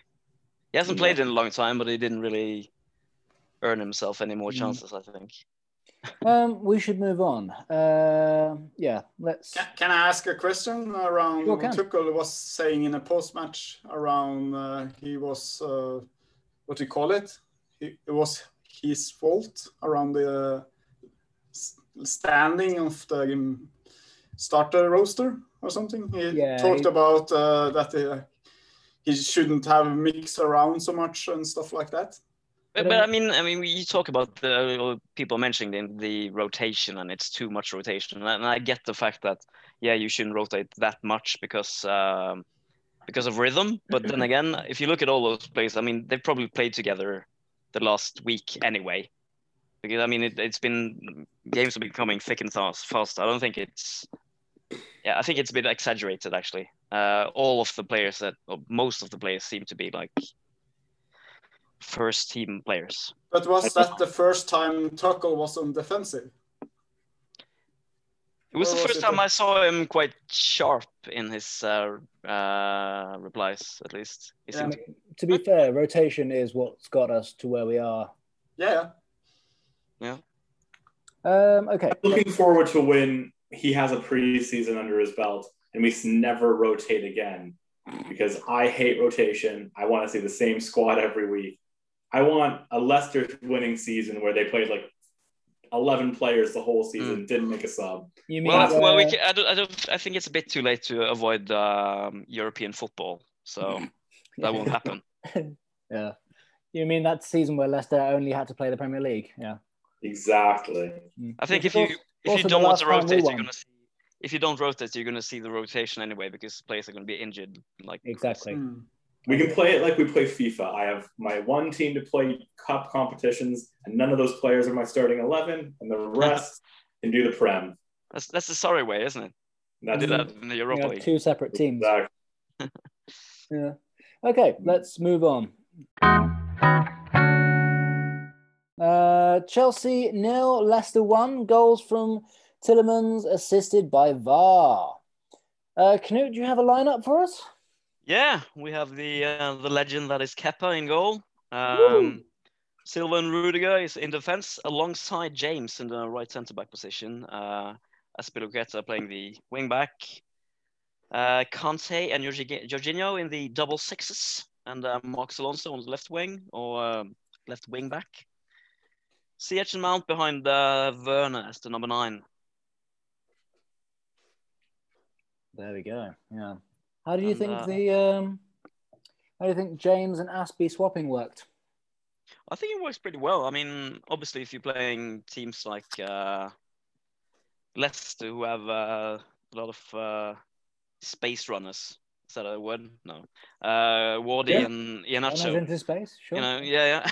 He hasn't played in a long time, but he didn't really earn himself any more Mm. chances. I think. Um, we should move on. Uh, yeah, let's. Can, can I ask a question around Sure what can. Tuchel was saying in a post match around uh, he was uh, what do you call it? He, it was his fault around the s- standing of the um, starter roster or something. He Yeah, talked he- about uh, that uh, he shouldn't have mix around so much and stuff like that. But, But, I mean, I mean, you talk about the uh, people mentioning the, the rotation, and it's too much rotation. And I get the fact that yeah, you shouldn't rotate that much because um, because of rhythm. But then again, if you look at all those players, I mean, they've probably played together the last week anyway. Because I mean, it, it's been games have been coming thick and fast. Fast. I don't think it's. Yeah, I think it's a bit exaggerated actually. Uh, all of the players that, or most of the players seem to be like first team players. But was that the first time Tuchel was on defensive? It was Or the was first it time a- I saw him quite sharp in his uh, uh, replies, at least. He I mean, to be fair, rotation is what's got us to where we are. Yeah, Yeah. Um, okay. Looking forward to when he has a preseason under his belt and we never rotate again because I hate rotation. I want to see the same squad every week. I want a Leicester winning season where they played like 11 players the whole season, didn't make a sub. You mean well, well, we uh, can, I don't, I don't. I think it's a bit too late to avoid um, European football, so that won't happen. yeah. You mean that season where Leicester only had to play the Premier League? Yeah. Exactly. Mm. I think Which if you if you don't want to rotate, you're gonna see. If you don't rotate, you're gonna see the rotation anyway because players are gonna be injured. Like Exactly. Hmm. We can play it like we play FIFA. I have my one team to play cup competitions, and none of those players are my starting 11, and the rest can do the Prem. that's that's the sorry way, isn't it? I That's did that in the Europa League. two separate teams. Exactly. Yeah. Okay, let's move on. Uh, Chelsea nil, Leicester one. Goals from Tielemans, assisted by VAR. Uh, Knut, do you have a lineup for us? Yeah, we have the uh, the legend that is Kepa in goal. Um, Silva and Rudiger is in defense alongside James in the right centre back position. Uh, Azpilicueta playing the wing back. Uh, Kanté and Jorgi- Jorginho in the double sixes, and uh, Marcos Alonso on the left wing or um, left wing back. CH and Mount behind uh, Werner as the number nine. There we go. Yeah. How do you And, think uh, the um, how do you think James and Azpi swapping worked? I think it works pretty well. I mean, obviously, if you're playing teams like uh, Leicester, who have uh, a lot of uh, space runners, is that a word? No. Uh, Vardy Yeah. and Runners into space, sure. You know, yeah,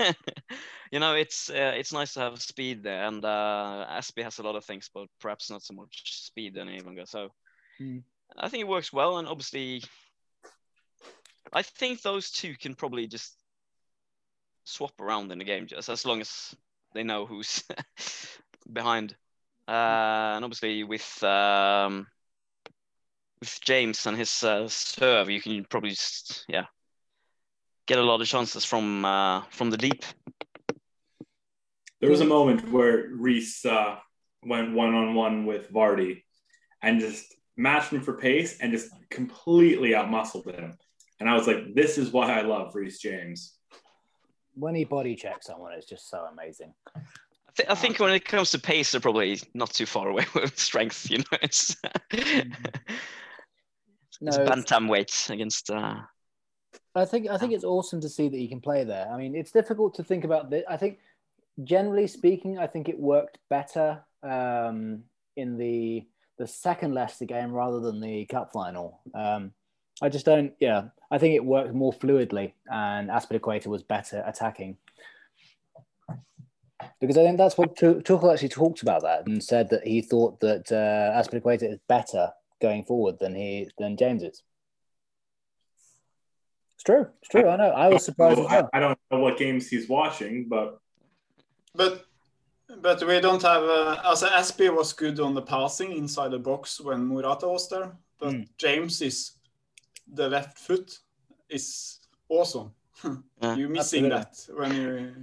yeah. you know, it's uh, it's nice to have speed there, and uh, Azpi has a lot of things, but perhaps not so much speed than Evenga. So Hmm. I think it works well, and obviously, I think those two can probably just swap around in the game, just as long as they know who's behind. Uh, and obviously, with um, with James and his uh, serve, you can probably just yeah get a lot of chances from uh, from the deep. There was a moment where Reece uh, went one on one with Vardy and just matched him for pace and just completely outmuscled him. And I was like, this is why I love Reece James. When he body checks someone, it's just so amazing. I, th- I think when it comes to pace, they're probably not too far away with strength. You know, it's No, it's bantamweight against. Uh, I think I think it's awesome to see that he can play there. I mean, it's difficult to think about this. I think, generally speaking, I think it worked better um, in the the second Leicester game rather than the cup final. Um, I just don't. Yeah, I think it worked more fluidly, and Azpilicueta was better attacking. Because I think that's what Tu- Tuchel actually talked about that and said that he thought that uh, Azpilicueta is better going forward than he than James is. It's true. It's true. I know. I was surprised as I, well. I don't know what games he's watching, but But but we don't have. Uh, also, Azpi was good on the passing inside the box when Morata was there. But Mm. James is the left foot is awesome. Yeah, you missing absolutely. that when you.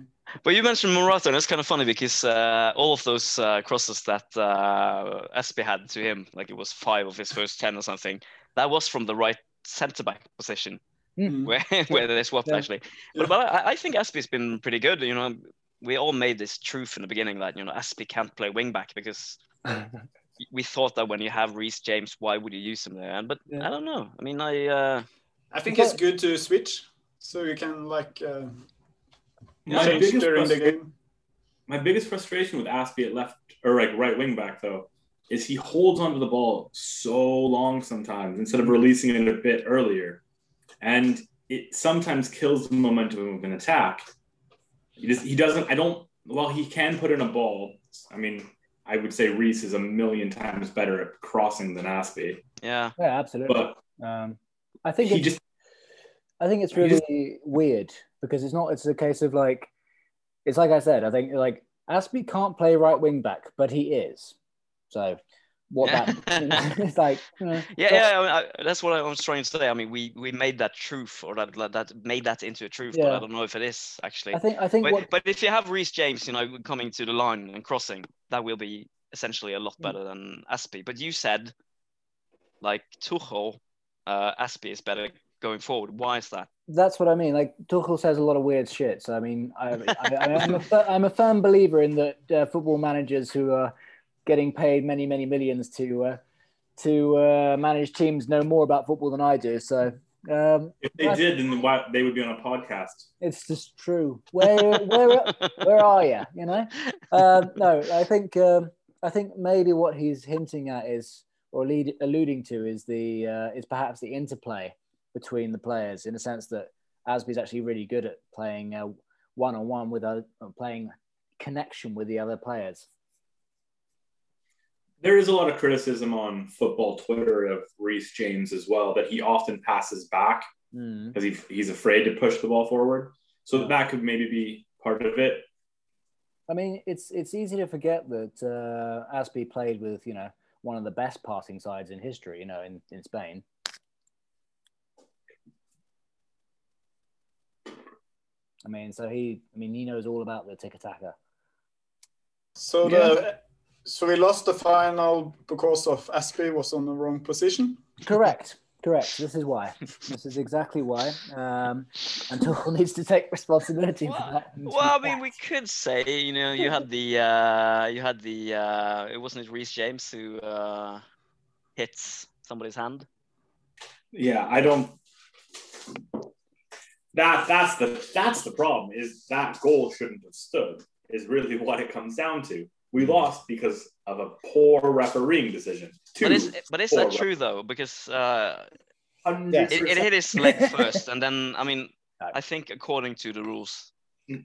But you mentioned Morata, and it's kind of funny because uh, all of those uh, crosses that uh, Azpi had to him, like it was five of his first ten or something, that was from the right centre back position Mm. where where they swapped Yeah. actually. Yeah. But, but I, I think Azpi's been pretty good. You know, we all made this truth in the beginning that you know Aspi can't play wing back because we thought that when you have Reece James, why would you use him there? And but Yeah. I don't know. I mean, I uh, I think it's good to switch, so you can like my biggest, during the frustra- game. my biggest frustration with Azpi at left or like right wing back though is he holds onto the ball so long sometimes instead of releasing it a bit earlier, and it sometimes kills the momentum of an attack. He just he doesn't. I don't. Well, he can put in a ball. I mean, I would say Reece is a million times better at crossing than Azpi, yeah. Yeah, absolutely. but Um, I think he it's, just I think it's really just- weird because it's not. It's a case of like, it's like I said. I think like Azpi can't play right wing back, but he is. So what that it's like. You know, Yeah, that's- yeah, I mean, I, that's what I was trying to say. I mean, we we made that truth, or that that- made that into a truth, but I don't know if it is actually. I think I think But, what but if you have Reece James, you know, coming to the line and crossing, that will be essentially a lot Mm. better than Azpi. But you said, like Tuchel, uh, Azpi is better going forward. Why is that? that's what I mean. Like Tuchel says a lot of weird shit. So I mean, I, I, I'm, a, fir- I'm a firm believer in that uh, football managers who are getting paid many many millions to uh, to uh, manage teams know more about football than I do. So um, if they did, then why, they would be on a podcast. it's just true. Where where where are you? You know? Um, no, I think um, I think maybe what he's hinting at is or lead, alluding to is the uh, is perhaps the interplay between the players in the sense that Azpi's actually really good at playing one on one with other, playing connection with the other players. There is a lot of criticism on football Twitter of Reece James as well that he often passes back Mm. because he, he's afraid to push the ball forward. So that could maybe be part of it. I mean, it's it's easy to forget that uh, Asby played with you know one of the best passing sides in history, you know, in, in Spain. I mean, so he, I mean, he knows all about the tiki-taka. So the so we lost the final because of Azpi was on the wrong position. Correct, correct. This is why. This is exactly why. Um, and Tuchel needs to take responsibility for that. well, I mean, we could say, you know, you had the, uh, you had the, uh, it wasn't it Reece James who uh, hits somebody's hand. Yeah, I don't. That that's the that's the problem. Is that goal shouldn't have stood? Is really what it comes down to. We lost because of a poor refereeing decision. Two, But is, but is that true though? Because uh, it, it hit his leg first, and then I mean, I think according to the rules,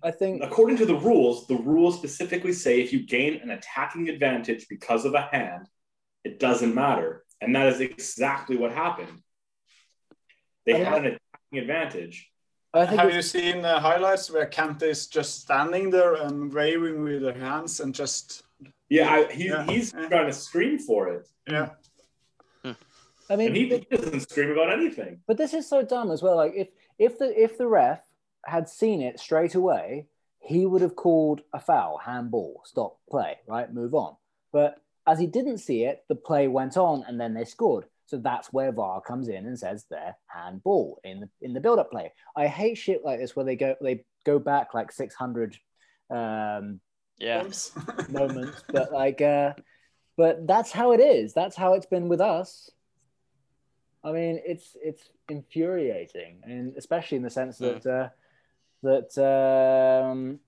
I think According to the rules, the rules specifically say if you gain an attacking advantage because of a hand, it doesn't matter, and that is exactly what happened. They had an attacking advantage. I think Have you seen the highlights where Kanté is just standing there and waving with their hands and just Yeah, I, he, Yeah. he's Yeah. trying to scream for it. yeah I mean, and he, he doesn't scream about anything. But this is so dumb as well. Like if if the if the ref had seen it straight away, he would have called a foul, handball, stop play, right, move on. But as he didn't see it, the play went on and then they scored. So that's where VAR comes in and says they're handball in the in the build-up play. I hate shit like this where they go they go back like 600 um, Yeah. Moments, but like, uh, but that's how it is. That's how it's been with us. I mean, it's it's infuriating, and especially in the sense that uh, that um,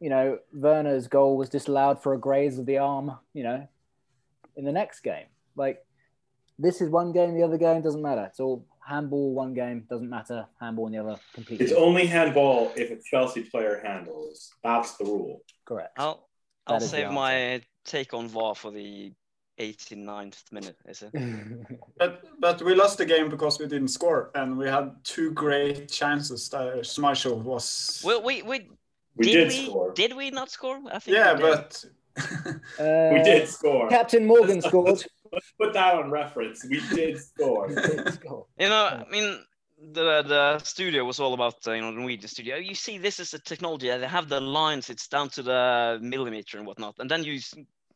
you know Werner's goal was disallowed for a graze of the arm. You know, in the next game, like this is one game, the other game doesn't matter. It's all handball. One game doesn't matter. Handball in the other completely It's only handball if a Chelsea player handles. That's the rule. correct. I'll I'll That is save my take on VAR for the 89th minute, is it? But but we lost the game because we didn't score, and we had two great chances. That Schmeichel was. Well, we we We did, did, we score. did we not score? I think yeah, we but Uh, we did score. Captain Morgan scored. Let's put that on reference. We did score. He did score. You know, I mean, the the studio was all about uh, you know the Norwegian studio. You see, this is a technology. They have the lines. It's down to the millimeter and whatnot. And then you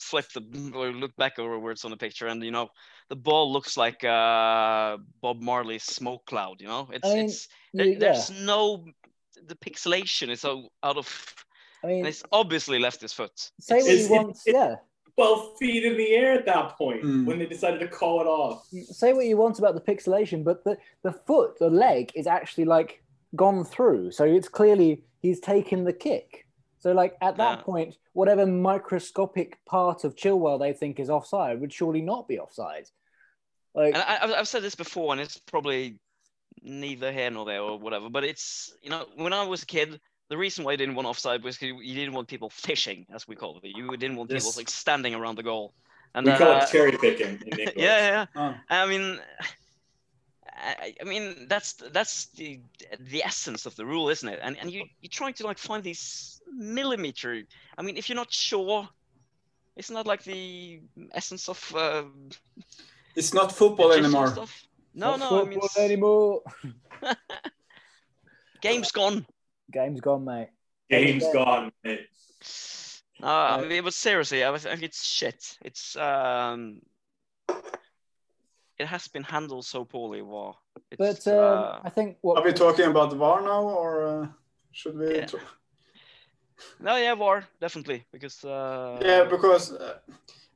flip the or look back over where it's on the picture, and you know the ball looks like uh, Bob Marley's smoke cloud. You know, it's I mean, it's You- there- yeah, there's no the pixelation is so out of. I mean, it's obviously left his foot. say what It's- you it- want. it- Yeah, 12 feet in the air at that point Mm. when they decided to call it off. say what you want about the pixelation, but the the foot, the leg, is actually like gone through. So it's clearly he's taken the kick. So like at that Yeah. point, whatever microscopic part of Chilwell they think is offside would surely not be offside. Like And I, I've- I've said this before, and it's probably neither here nor there or whatever. But it's you know when I was a kid, the reason why you didn't want offside was 'cause you you didn't want people fishing, as we call it. You didn't want people Yes. like standing around the goal. And We call uh, it cherry picking in yeah, yeah, Oh. I mean, I, I mean that's that's the the essence of the rule, isn't it? And and you you're trying to like find these millimeter. I mean, if you're not sure, isn't that like the essence of uh, it's not football anymore. Stuff? No, not no. I mean, football anymore. game's gone. Game's gone, mate. Game's gone. mate. Uh, I mean, but seriously, I was- I think it's shit. It's um, it has been handled so poorly. War. It's, But um, uh, I think Are we talking about the VAR now, or uh, should we? Yeah. talk- no, yeah, VAR definitely because uh, Yeah, because uh,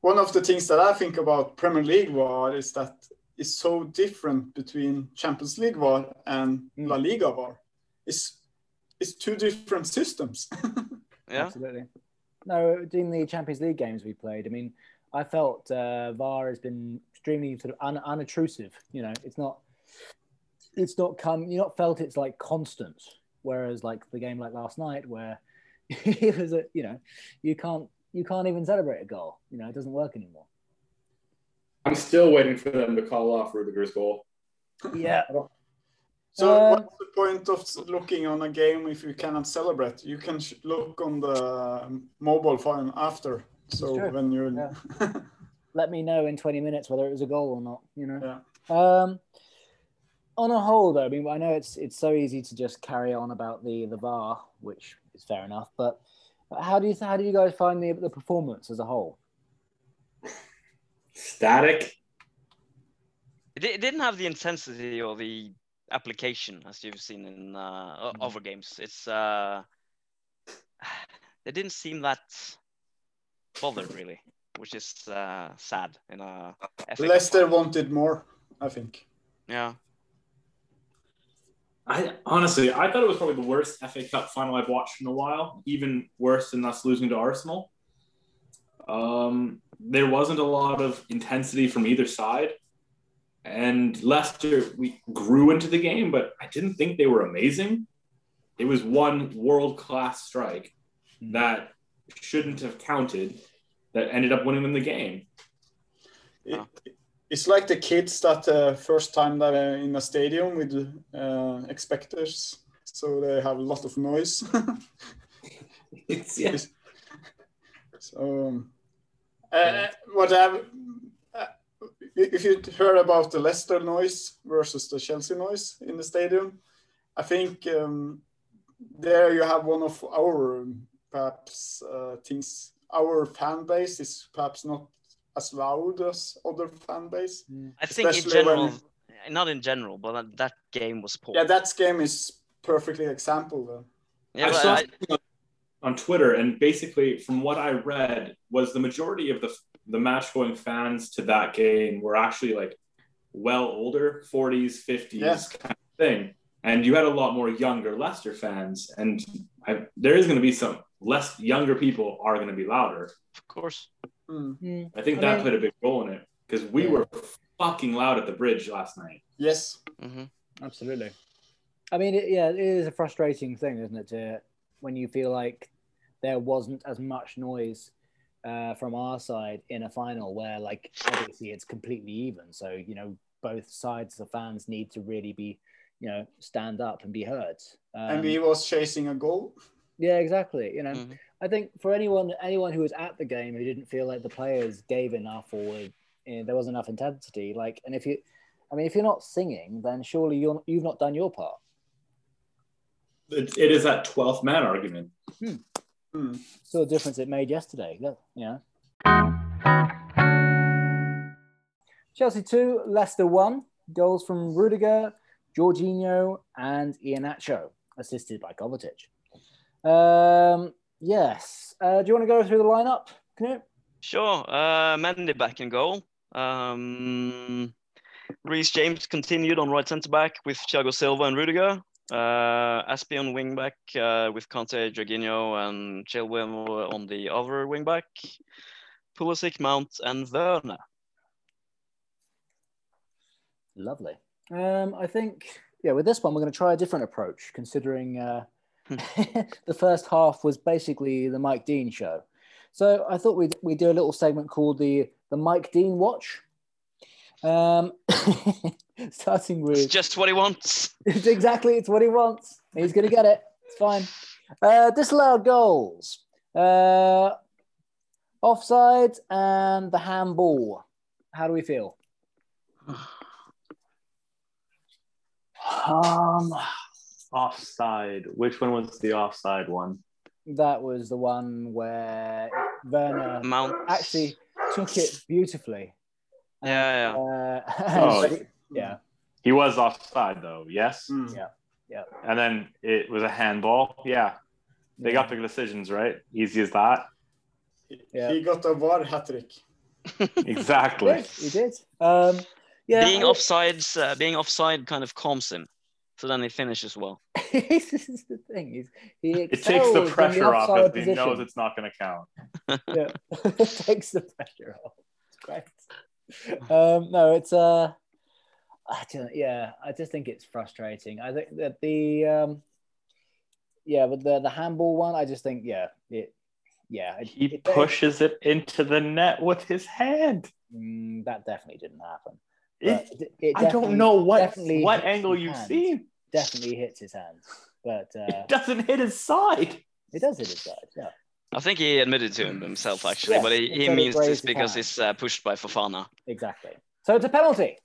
one of the things that I think about Premier League VAR is that it's so different between Champions League VAR and La Liga VAR. It's it's two different systems. yeah, Absolutely. No, during the Champions League games we played, I mean, I felt uh, VAR has been extremely sort of un- unobtrusive. You know, it's not, it's not come, you not felt it's like constant. Whereas like the game like last night, where it was a, you know, you can't, you can't even celebrate a goal. You know, it doesn't work anymore. I'm still waiting for them to call off Rudiger's goal. Yeah. So Um, what's the point of looking on a game if you cannot celebrate? You can sh- look on the mobile phone after. So true. when you're Yeah. Let me know in 20 minutes whether it was a goal or not. You know. Yeah. Um, on a whole, though, I mean, I know it's it's so easy to just carry on about the the VAR, which is fair enough. But how do you how do you guys find the the performance as a whole? Static. it didn't have the intensity or the application as you've seen in uh, o- Mhm. other games. It's uh, they didn't seem that bothered really, which is uh, sad in a FA Leicester final. wanted more, I think. Yeah, I honestly, I thought it was probably the worst FA Cup final I've watched in a while. Even worse than us losing to Arsenal. Um, there wasn't a lot of intensity from either side, and Leicester we grew into the game, but I didn't think they were amazing. It was one world class strike that shouldn't have counted that ended up winning them the game. It, it's like the kids that uh, first time that are in a stadium with uh, expectors, so they have a lot of noise. It's yeah. so, um, uh, what I, uh, if you heard about the Leicester noise versus the Chelsea noise in the stadium, I think um, there you have one of our perhaps uh, things. Our fan base is perhaps not as loud as other fan base. I think in general, when- not in general, but that, that game was poor. Yeah, that game is perfectly example. Though. Yeah, I saw I- on- on Twitter, and basically, from what I read, was the majority of the the match going fans to that game were actually like well older, 40s, 50s Yeah. kind of thing, and you had a lot more younger Leicester fans, and I, there is going to be some less younger people are going to be louder. of course. Hmm. Mm. I think that mean- played a big role in it because we Yeah. were fucking loud at the bridge last night. Yes. hmm Absolutely. I mean, it, yeah, it is a frustrating thing, isn't it? To, when you feel like there wasn't as much noise uh, from our side in a final where, like, obviously it's completely even. So, you know, both sides of fans need to really be, you know, stand up and be heard. Um, and we was chasing a goal. yeah, exactly. You know, Mhm. I think for anyone anyone who was at the game who didn't feel like the players gave enough or you know, there was enough intensity, like, and if you, I mean, if you're not singing, then surely you're you've not done your part. It, it is that 12th man argument. Hmm. Still the difference it made yesterday. Look, you know. Chelsea two, Leicester one. Goals from Rudiger, Jorginho, and Iheanacho, assisted by Kovacic. Um, yes. Uh, do you want to go through the lineup, Knut? Sure. Uh, Mendy back in goal. Um, Reece James continued on right centre back with Thiago Silva and Rudiger. Uh, Azpi on wing back uh, with Kanté, Jorginho, and Chilwell on the other wing back. Pulisic, Mount, and Werner. Lovely. Um, I think, yeah, with this one, we're going to try a different approach, considering uh, the first half was basically the Mike Dean show. So I thought we'd, we'd do a little segment called the, the Mike Dean Watch. Um, starting with. It's just what he wants. it's exactly it's what he wants. He's going to get it. It's fine. Uh, disallowed goals, uh, offside, and the handball. How do we feel? Um, offside. Which one was the offside one? That was the one where Werner Mount. actually took it beautifully. Yeah, yeah. Uh, Oh. but yeah, He was offside though. Yes. Hmm. Yeah. And then it was a handball. Yeah. They got the decisions right. Easy as that. Yeah. He got a VAR hat trick. he Exactly. did. He did. Um, yeah, being I- offsides, uh, being offside kind of calms him. So then he finishes well. this is the thing. He's, he It takes the in pressure off offside as he knows it's not going to count. yeah. it takes the pressure off. It's great. Um, no, it's uh, I don't, yeah, I just think it's frustrating. I think that the um, yeah, with the the handball one, I just think yeah, it yeah, it, He it- pushes it into the net with his hand. Mm, that definitely didn't happen. It, I don't know what definitely what angle you've hand. seen. Definitely hits his hand, but uh, It doesn't hit his side. it does hit his side. Yeah. I think he admitted to himself actually, Yeah, but he, he he said it means this because he's uh, pushed by Fofana. Exactly. So it's a penalty.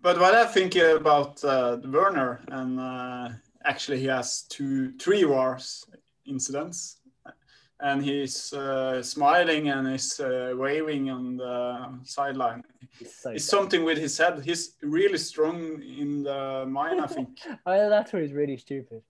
But what I think about uh, Werner, and uh, actually he has two, three wars incidents, and he's uh, smiling and he's uh, waving on the sideline. It's so It's dumb. something with his head. He's really strong in the mind, I think. Oh, that's where he's really stupid.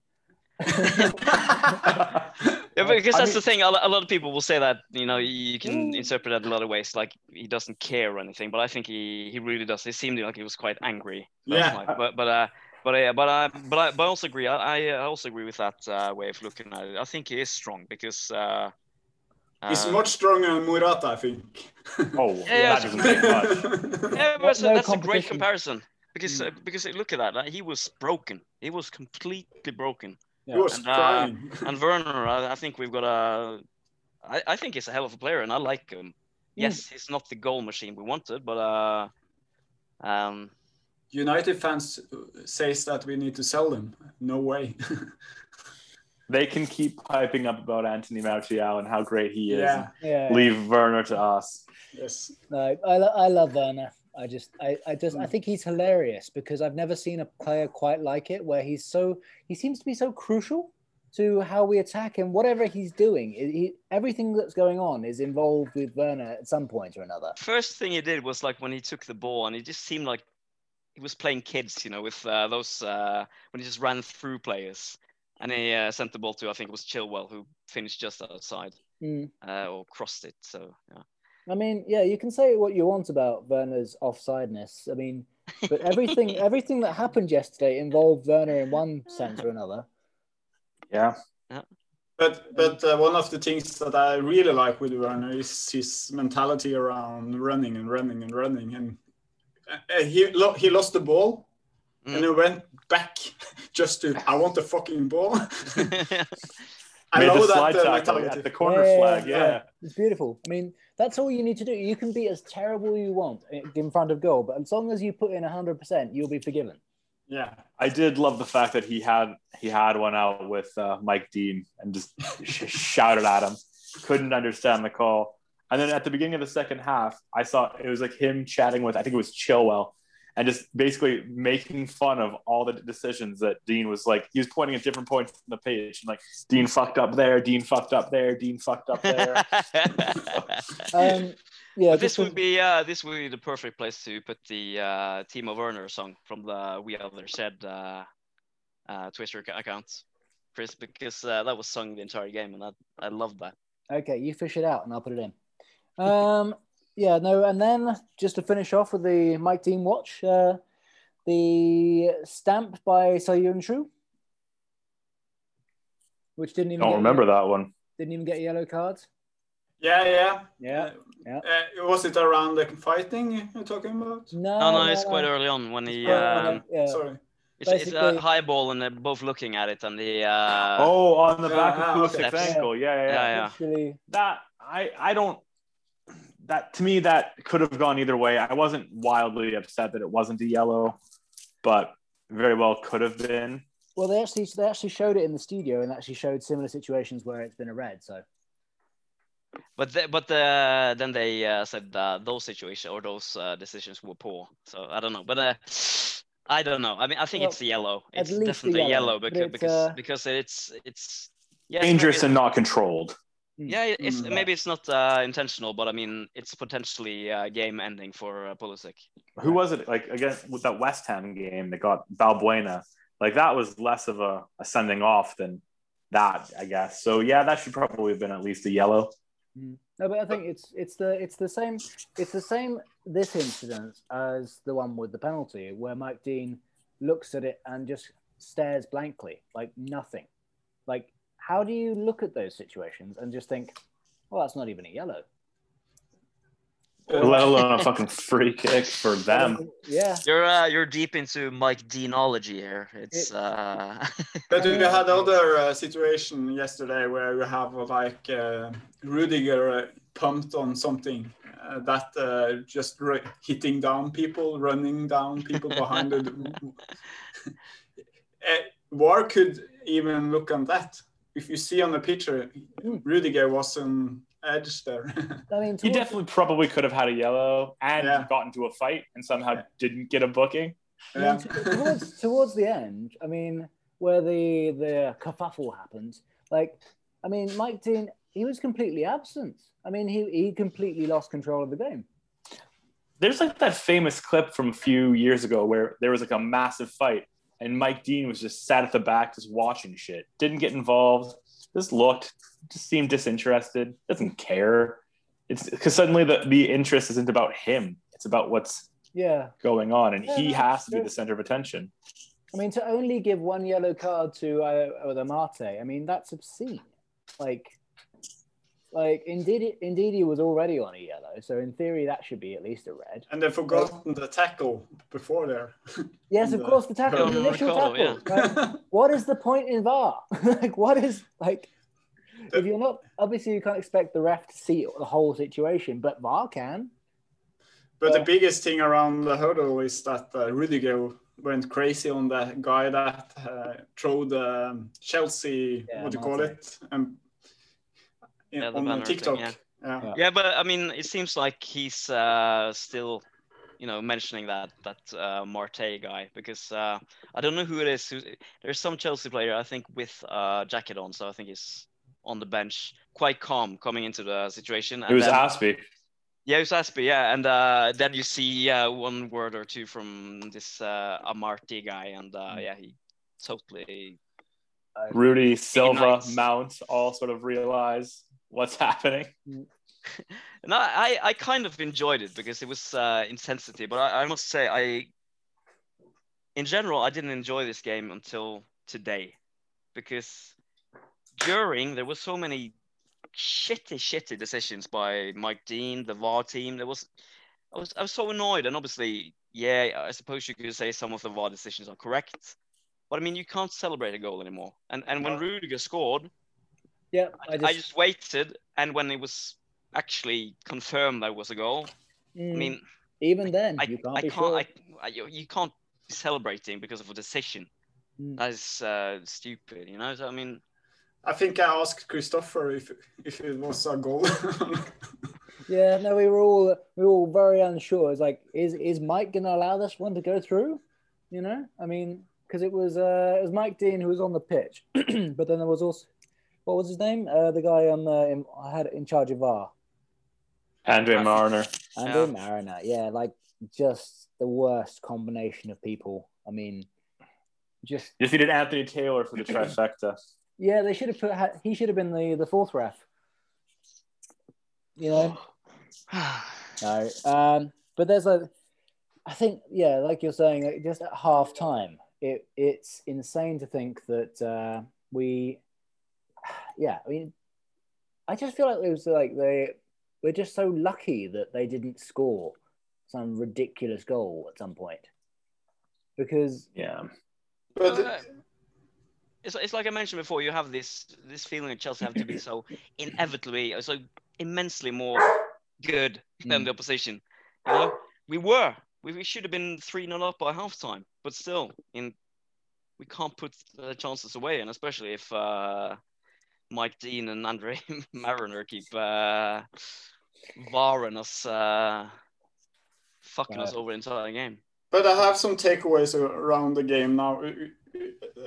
Yeah, because I that's mean- the thing. A lot of people will say that you know you can Mm. interpret that a lot of ways, like he doesn't care or anything. But I think he he really does. It seemed like he was quite angry Yeah. night. But but uh, but uh, but I but I but I also agree. I I also agree with that uh, way of looking at it. I think he is strong because. Uh, He's um, much stronger than Morata, I think. Oh, Yeah, that doesn't take much. Yeah, What- but so no that's a great comparison because uh, because look at that. uh, he was broken. He was completely broken. He was And, uh. And Werner, I, I think we've got a. I, I think he's a hell of a player, and I like him. Yes, he's not the goal machine we wanted, but uh, um, United fans says that we need to sell them. No way. they can keep piping up about Anthony Martial and how great he is. Yeah. Yeah. Leave Werner to us. Yes. No, I, lo- I love Werner. I just, I, I just, I Mm. think he's hilarious because I've never seen a player quite like it, where he's so, he seems to be so crucial to how we attack and Whatever he's doing, he, he, everything that's going on is involved with Werner at some point or another. First thing he did was like when he took the ball, and it just seemed like he was playing kids, you know, with uh, those uh, when he just ran through players, and he uh, sent the ball to I think it was Chilwell who finished just outside Mm. uh, or crossed it. So yeah. I mean, yeah, you can say what you want about Werner's offsideness. I mean, but everything, everything that happened yesterday involved Werner in one sense or another. Yeah. yeah. But but uh, one of the things that I really like with Werner is his mentality around running and running and running. And uh, he lo- he lost the ball and Mm. he went back just to I want the fucking ball. I Made the slide that tackle at the corner Yeah, flag. yeah, Yeah. It's beautiful. I mean, that's all you need to do. You can be as terrible you want in front of goal, but as long as you put in 100%, you'll be forgiven. Yeah. I did love the fact that he had he had one out with uh, Mike Dean and just shouted at him. Couldn't understand the call. And then at the beginning of the second half, I saw it was like him chatting with I think it was Chilwell, and just basically making fun of all the decisions that Dean was like. He was pointing at different points on the page, and like Dean fucked up there, Dean fucked up there, Dean fucked up there. Um, yeah, But this would with- be uh, this would be the perfect place to put the uh, Timo Werner song from the We Are the Shed uh, uh, Twitter ac- account, Chris, because uh, that was sung the entire game, and I I loved that. okay, you fish it out and I'll put it in. Um, yeah, no, and then just to finish off with the Mike Dean watch, uh, the stamp by Söyüncü, which didn't even Don't get, remember that one. didn't even get a yellow cards. Yeah, yeah. Yeah, yeah. Uh, was it around the fighting you're talking about? No, No, no, it's quite early on when he. quite Um, early, yeah. Sorry. it's, it's a high ball, and they're both looking at it, and the. Uh, oh, on the back ah, of okay. Pulisic's That's- ankle. Yeah, yeah, yeah. Yeah, yeah. Actually, that I I don't that to me that could have gone either way. I wasn't wildly upset that it wasn't a yellow, but very well could have been. well, they actually they actually showed it in the studio and actually showed similar situations where it's been a red. So But the, but uh, then they uh, said uh, those situations or those uh, decisions were poor. So I don't know, but uh, I don't know. I mean, I think Well, it's a yellow. at It's least a definitely yellow, yellow, because it's, because, uh, because it's it's yeah, Dangerous maybe- and not controlled. Yeah, it's Mm. maybe it's not uh, intentional, but I mean, it's potentially uh, game ending for uh, Pulisic. Who was it? Like again with that West Ham game that got Balbuena. Like that was less of a, a sending off than that, I guess. So yeah, that should probably have been at least a yellow. no, but I think it's it's the it's the same it's the same this incident as the one with the penalty where Mike Dean looks at it and just stares blankly like nothing. Like how do you look at those situations and just think, well, that's not even a yellow. Let alone a fucking free kick for them. Yeah. You're uh, you're deep into Mike Deanology here. It's uh, But we had other uh, situation yesterday where you have uh, like uh, Rudiger uh, pumped on something uh, that uh, just r- hitting down people, running down people behind the. uh, VAR could even look on that. If you see on the picture, Hmm. Rudiger was on edge there. I mean, He towards- definitely probably could have had a yellow and Yeah. got into a fight and somehow didn't get a booking. I mean, t- towards towards the end, I mean, where the the kerfuffle happened, like, I mean, Mike Dean, he was completely absent. I mean, he he completely lost control of the game. There's like that famous clip from a few years ago where there was like a massive fight and Mike Dean was just sat at the back just watching shit. Didn't get involved. Just looked, just seemed disinterested. Doesn't care. It's because suddenly the, the interest isn't about him. It's about what's Yeah, going on, and Yeah, he no, has to be the center of attention. I mean, to only give one yellow card to uh, the Mate, I mean, that's obscene. Like, like indeed, indeed, he was already on a yellow, so in theory, that should be at least a red. and they've forgotten the tackle before there. Yes, of The- course, the tackle, the the initial Ricardo, tackle. right? what is the point in VAR? like, what is like? If you're not obviously, you can't expect the ref to see the whole situation, but VAR can. But the biggest thing around the hurdle is that uh, Rudiger went crazy on the guy that uh, threw the um, Chelsea, Yeah, what do you call it, um, in, Yeah, on banner thing, TikTok. yeah. yeah. Yeah. Yeah, but I mean, it seems like he's uh, still, you know, mentioning that that uh, Marte guy because uh, I don't know who it is. Who, there's some Chelsea player I think with uh, jacket on, so I think he's on the bench, quite calm coming into the situation. It was then- Azpi. Yeah, it was Azpi, yeah, and uh, then you see uh, one word or two from this uh, Amartey guy, and uh, Mm. yeah, he totally. Rudy, Silva. Mount all sort of realize what's happening. And I, I, kind of enjoyed it because it was uh, intensity, but I, I must say, I, in general, I didn't enjoy this game until today, because during there were so many shitty, shitty decisions by Mike Dean, the VAR team. There was, I was, I was so annoyed, and obviously, yeah, I suppose you could say some of the VAR decisions are correct, but I mean, you can't celebrate a goal anymore. And and when Rudiger scored, Yeah, I, I just waited, and when it was actually confirmed that it was a goal, mm, I mean, even then, I, you can't I be can't, sure. I, I, you, you can't be celebrating because of a decision. Mm. That is uh, stupid, you know. So I mean, I think I asked Christopher if if it was a goal. Yeah, no, we were all we were all very unsure. It's like, is is Mike going to allow this one to go through? You know, I mean, because it was uh, it was Mike Dean who was on the pitch, but then there was also what was his name? Uh, the guy on the in, I had in charge of VAR, Andre Right. Marner. Andrew Yeah. Marriner. Yeah, like just the worst combination of people. I mean, just Just needed Anthony Taylor for the trifecta. yeah, they should have put he should have been the the fourth ref. You know. No, um, but there's a, I think, yeah, like you're saying, like, just at half time, it it's insane to think that uh, we, yeah, I mean, I just feel like it was like they we're just so lucky that they didn't score some ridiculous goal at some point because Yeah. but Uh, it's, it's like I mentioned before. You have this this feeling that Chelsea have to be so inevitably, so immensely more good than Mm. the opposition. You know, we were. We, we should have been three 0 up by halftime, but still, in we can't put the chances away, and especially if uh, Mike Dean and Andre Marriner keep uh, varring us, uh, fucking us over the entire game. But I have some takeaways around the game now.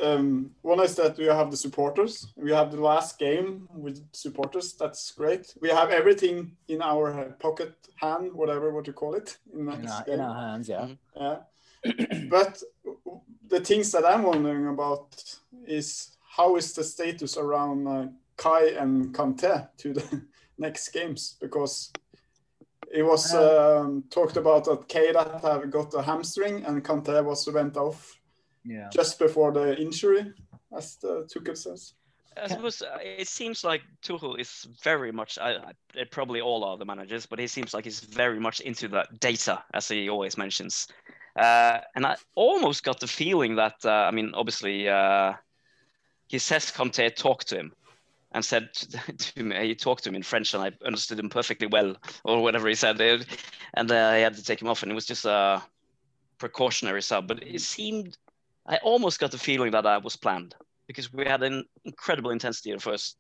Um, one is that we have the supporters. We have the last game with supporters. That's great. We have everything in our pocket hand, whatever what you call it. In, in our, in our hands, yeah. Mhm. Yeah. but the things that I'm wondering about is how is the status around uh, Kai and Kanté to the next games because it was um, talked about that Kai Havertz got a hamstring and Kanté was went off Yeah. just before the injury, as the Tuchel says. I Ca- suppose uh, it seems like Tuchel is very much. I, I, probably all are the managers, but he seems like he's very much into the data, as he always mentions. Uh, and I almost got the feeling that, uh, I mean, obviously, uh, he says Kanté talked to him and said to, to me, he talked to him in French, and I understood him perfectly well, or whatever he said. And uh, he had to take him off, and it was just a precautionary sub. But it seemed, I almost got the feeling that I was planned because we had an incredible intensity in the first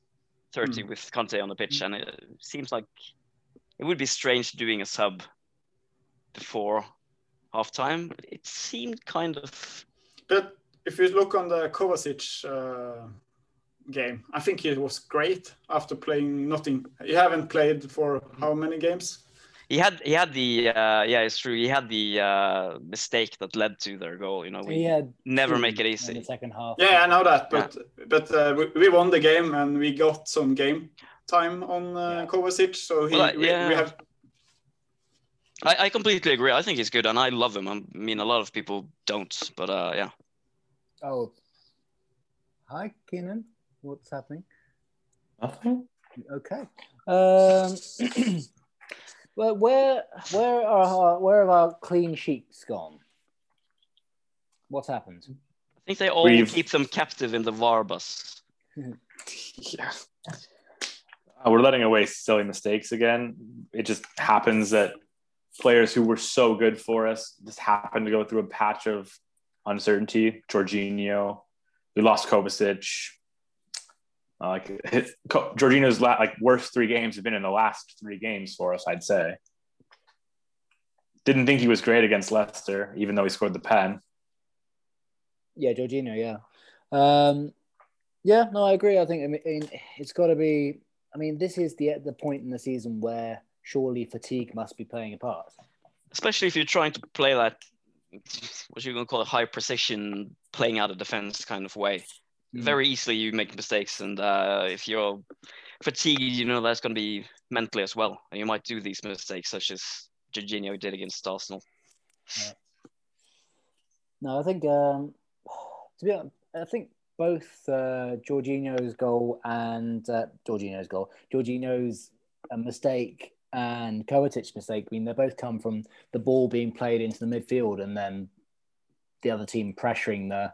30 with Kanté on the pitch, and it seems like it would be strange doing a sub before halftime. But it seemed kind of But if you look on the Kovacic uh, game, I think he was great after playing nothing. He haven't played for how many games? he had he had the uh, yeah it's true he had the uh, mistake that led to their goal. You know we He had never make it in easy. the second half. Yeah, I know that, but but uh, we, we won the game and we got some game time on uh, Yeah. Kovacic, so he Well, I- we, we have I, I completely agree. I think he's good, and I love him. I mean, a lot of people don't, but uh, yeah. Oh, hi, Keenan. What's happening? Nothing. Okay. Um, well, where where are our, where have our clean sheets gone? What's happened? I think they all We've- keep them captive in the VAR bus. Yeah. Uh, we're letting away silly mistakes again. It just happens that players who were so good for us just happened to go through a patch of uncertainty. Jorginho, we lost Kovacic. Uh, like his, Jorginho's la- like worst three games have been in the last three games for us. I'd say. Didn't think he was great against Leicester, even though he scored the pen. Yeah, Jorginho. Yeah, um, yeah. No, I agree. I think I mean it's got to be. I mean, this is the the point in the season where surely fatigue must be playing a part. Especially if you're trying to play that, what you're going to call a high precision, playing out of defense kind of way. Mm. Very easily you make mistakes, and uh, if you're fatigued, you know that's going to be mentally as well, and you might do these mistakes, such as Jorginho did against Arsenal. Yeah. No, I think um, to be honest, I think both uh, Jorginho's goal and uh, Jorginho's goal, Jorginho's a mistake and Kovacic's mistake. I mean, they both come from the ball being played into the midfield and then the other team pressuring the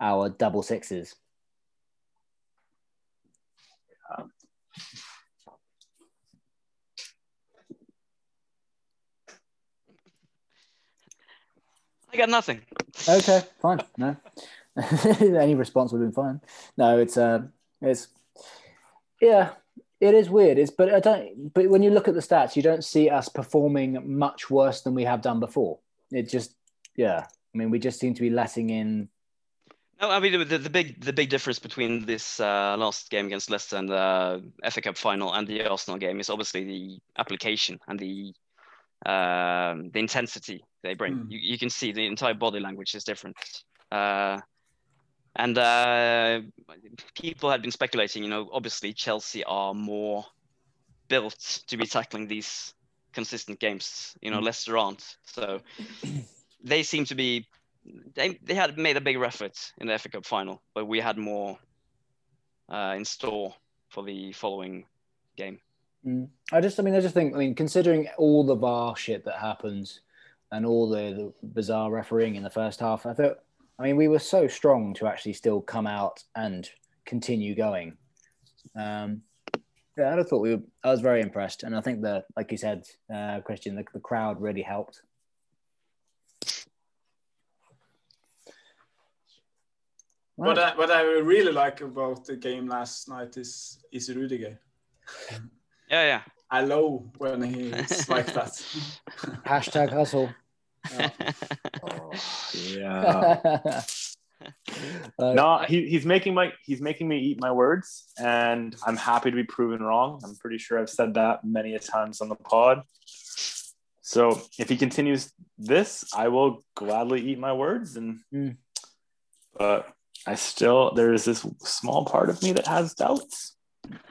our double sixes. Um, I got nothing. Okay, fine. No, any response would have been fine. No, it's uh, it's yeah, it is weird. It's but I don't. But when you look at the stats, you don't see us performing much worse than we have done before. It just yeah. I mean, we just seem to be letting in. No, I mean the, the big the big difference between this uh, last game against Leicester and the FA Cup final and the Arsenal game is obviously the application and the um, the intensity they bring. Mm. You, you can see the entire body language is different. Uh, and uh, people had been speculating, you know, obviously Chelsea are more built to be tackling these consistent games. You know, mm. Leicester aren't. So they seem to be. They, they had made a bigger effort in the FA Cup final, but we had more uh, in store for the following game. Mm. I just, I mean, I just think, I mean, considering all the VAR shit that happens and all the, the bizarre refereeing in the first half, I thought, I mean, we were so strong to actually still come out and continue going. Um, yeah, I thought we were, I was very impressed. And I think that, like you said, uh, Christian, the, the crowd really helped. What I, what I really like about the game last night is is Rudiger. Yeah, yeah. I love when he's like that. Hashtag hustle. Yeah. oh, yeah. Uh, no, he, he's making my he's making me eat my words, and I'm happy to be proven wrong. I'm pretty sure I've said that many a times on the pod. So if he continues this, I will gladly eat my words. And mm. but I still there is this small part of me that has doubts.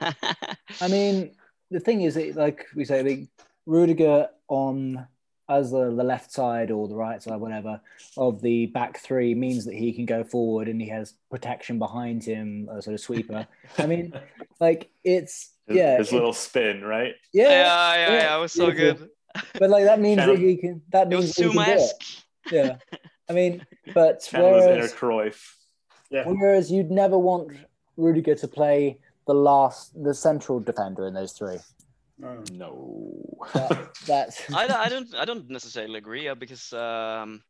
I mean, the thing is, that, like we say, the Rudiger on as the, the left side or the right side, whatever, of the back three means that he can go forward and he has protection behind him, a sort of sweeper. I mean, like it's his, yeah, his little spin, right? Yeah, yeah, yeah, yeah, yeah. It was so good. But like that means that he can. That means it was It. Yeah, I mean, but Channel whereas, inner Cruyff. Yeah. Whereas you'd never want Rudiger to play the last, the central defender in those three. No. That, that's. I, I don't. I don't necessarily agree uh, because um,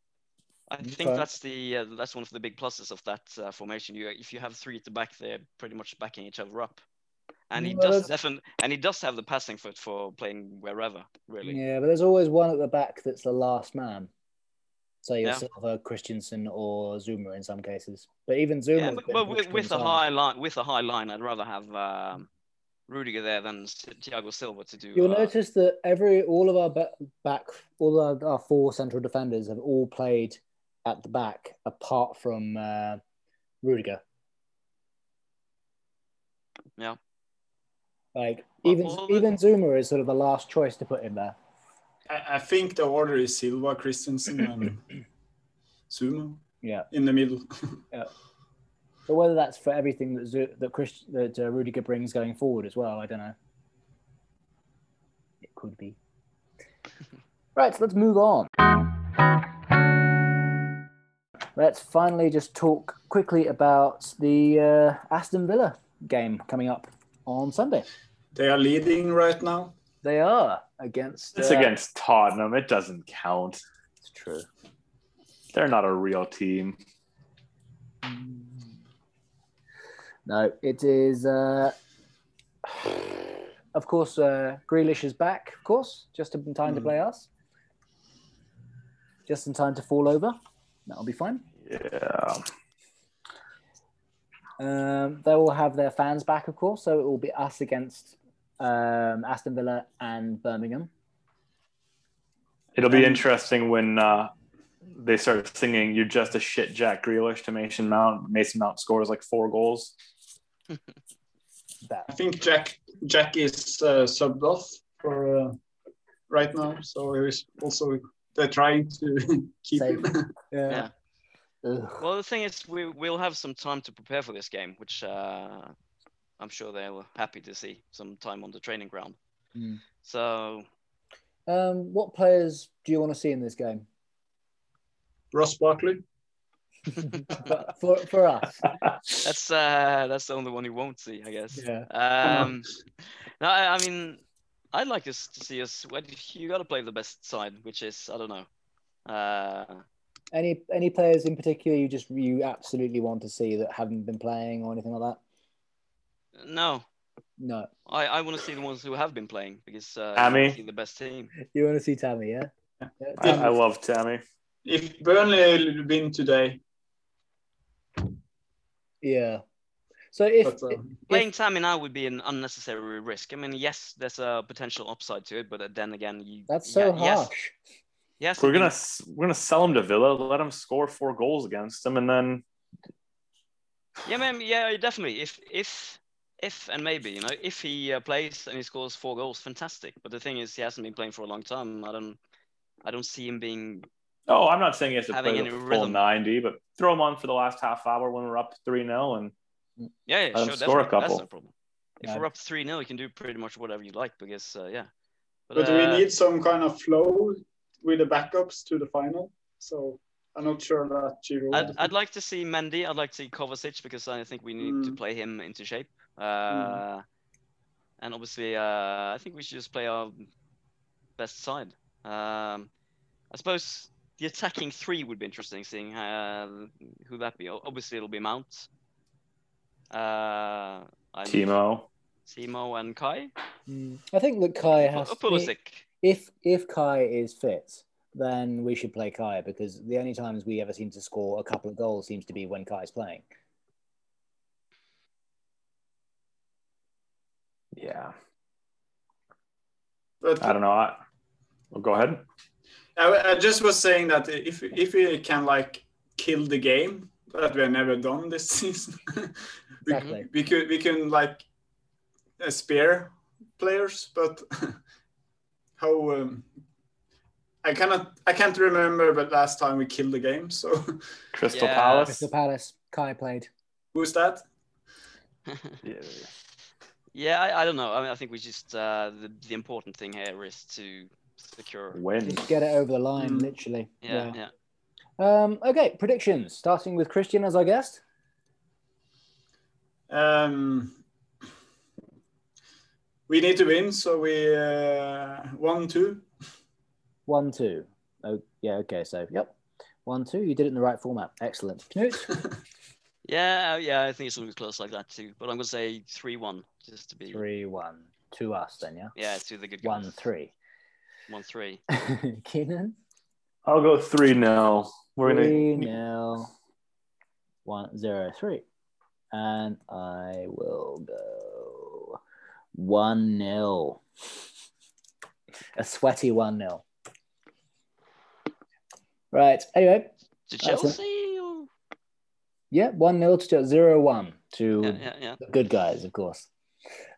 I think okay. that's the uh, that's one of the big pluses of that uh, formation. You if you have three at the back, they're pretty much backing each other up, and he does definitely and he does have the passing foot for playing wherever really. Yeah, but there's always one at the back that's the last man. So yourself, yeah. Uh, Christensen or Zouma in some cases, but even Zouma. Yeah, but, but with, with a high line, with a high line, I'd rather have um, Rudiger there than Thiago Silva to do. You'll uh, notice that every all of our back, all our, our, four central defenders have all played at the back, apart from uh, Rudiger. Yeah. Like even well, even Zouma is sort of the last choice to put in there. I, I think the order is Silva, Christensen, and Zouma. Yeah. In the middle. yeah. But whether that's for everything that Z- that Chris that uh, Rudiger brings going forward as well, I don't know. It could be. right, so let's move on. Let's finally just talk quickly about the uh, Aston Villa game coming up on Sunday. They are leading right now. They are. against. It's uh, against Tottenham. It doesn't count. It's true. They're not a real team. No, it is. Uh, of course, uh, Grealish is back. Of course, just in time to Mm. play us. Just in time to fall over. That'll be fine. Yeah. Um, they will have their fans back, of course. So it will be us against um, Aston Villa and Birmingham. It'll be Um, interesting when uh, they start singing "You're just a shit Jack Grealish" to Mason Mount. Mason Mount scores like four goals. That I think Jack Jack is uh, subbed off for uh, right now, so he's also they're trying to keep Save him. Yeah. Ugh. Well, the thing is, we we'll have some time to prepare for this game, which uh, I'm sure they were happy to see some time on the training ground. Mm. So Um, what players do you want to see in this game? Ross Barkley. For, for, for us. that's uh, that's the only one you won't see, I guess. Yeah. Um, no, I, I mean, I'd like us to see us. Well, you got to play the best side, which is I don't know. Uh, Any any players in particular you just you absolutely want to see that haven't been playing or anything like that? no, No. I, I want to see the ones who have been playing because uh, Tammy? see the best team. You want to see Tammy, yeah? Yeah, I, I love Tammy. If Burnley win today, yeah. So if but, uh, Playing Tammy now would be an unnecessary risk. I mean, yes, there's a potential upside to it, but then again, you that's so yeah, harsh. Yes, yes, We're gonna we're gonna sell him to Villa. Let him score four goals against them, and then Yeah, man. Yeah, definitely. If if if and maybe you know if he uh, plays and he scores four goals, fantastic. But the thing is, he hasn't been playing for a long time. I don't I don't see him being. Oh, I'm not saying he has to Having play any the full rhythm. 90, but throw him on for the last half hour when we're up three 0 and Yeah, yeah, Let him sure, score a definitely. That's couple. no problem. If Yeah. we're up three 0 you can do pretty much whatever you like because uh, yeah. but uh, we need some kind of flow with the backups to the final. So I'm not sure that Giroud. I'd, I'd like to see Mendy. I'd like to see Kovacic because I think we need to Mm. play him into shape. Uh, And obviously, uh, I think we should just play our best side. Um, I suppose the attacking three would be interesting, seeing uh, who that be. Obviously, it'll be Mount, uh, and Timo. Timo, and Kai. Mm. I think that Kai has Or Pulisic. if if Kai is fit, then we should play Kai because the only times we ever seem to score a couple of goals seems to be when Kai's playing. Yeah, I don't know. I, well, go ahead. I, I just was saying that if if we can like kill the game that we have never done this season, we, Exactly. we could we can like uh, spare players, but how um, I cannot I can't remember, but last time we killed the game. So Crystal Yeah. Palace. Crystal Palace, Kai played. who's that? Yeah. yeah, I, I don't know. I mean, I think we just uh, the the important thing here is to secure. Win. Just get it over the line, Mm. literally. Yeah, yeah. Um, okay, predictions. Starting with Christian as our guest. Um, we need to win, so we uh, one two. One, two. Oh, yeah. Okay. So, yep. One, two. You did it in the right format. Excellent. Knut. Yeah, yeah, I think it's going to be close like that too. But I'm going to say 3 1, just to be. Three, one. To us, then, yeah. Yeah, to the good One, three. 1 3. Keenan. I'll go three 0 We're gonna. Three nil. One zero three, and I will go one nil. A sweaty one nil. Right. Anyway, To Chelsea? Or... yeah, one nil to zero one to Yeah, yeah, yeah. the good guys, of course.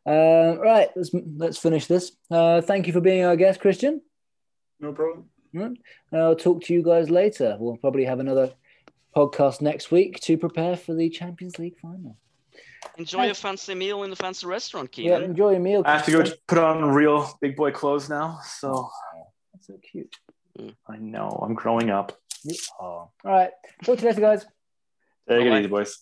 Uh, right. Let's let's finish this. Uh, thank you for being our guest, Christian. No problem. And I'll talk to you guys later. We'll probably have another podcast next week to prepare for the Champions League final. Enjoy a fancy meal in the fancy restaurant, Yeah, enjoy your meal. I have to go put on real big boy clothes now. So That's so cute. I know I'm growing up. You are. All right. Talk to you later, guys. Take it Bye-bye. easy, boys.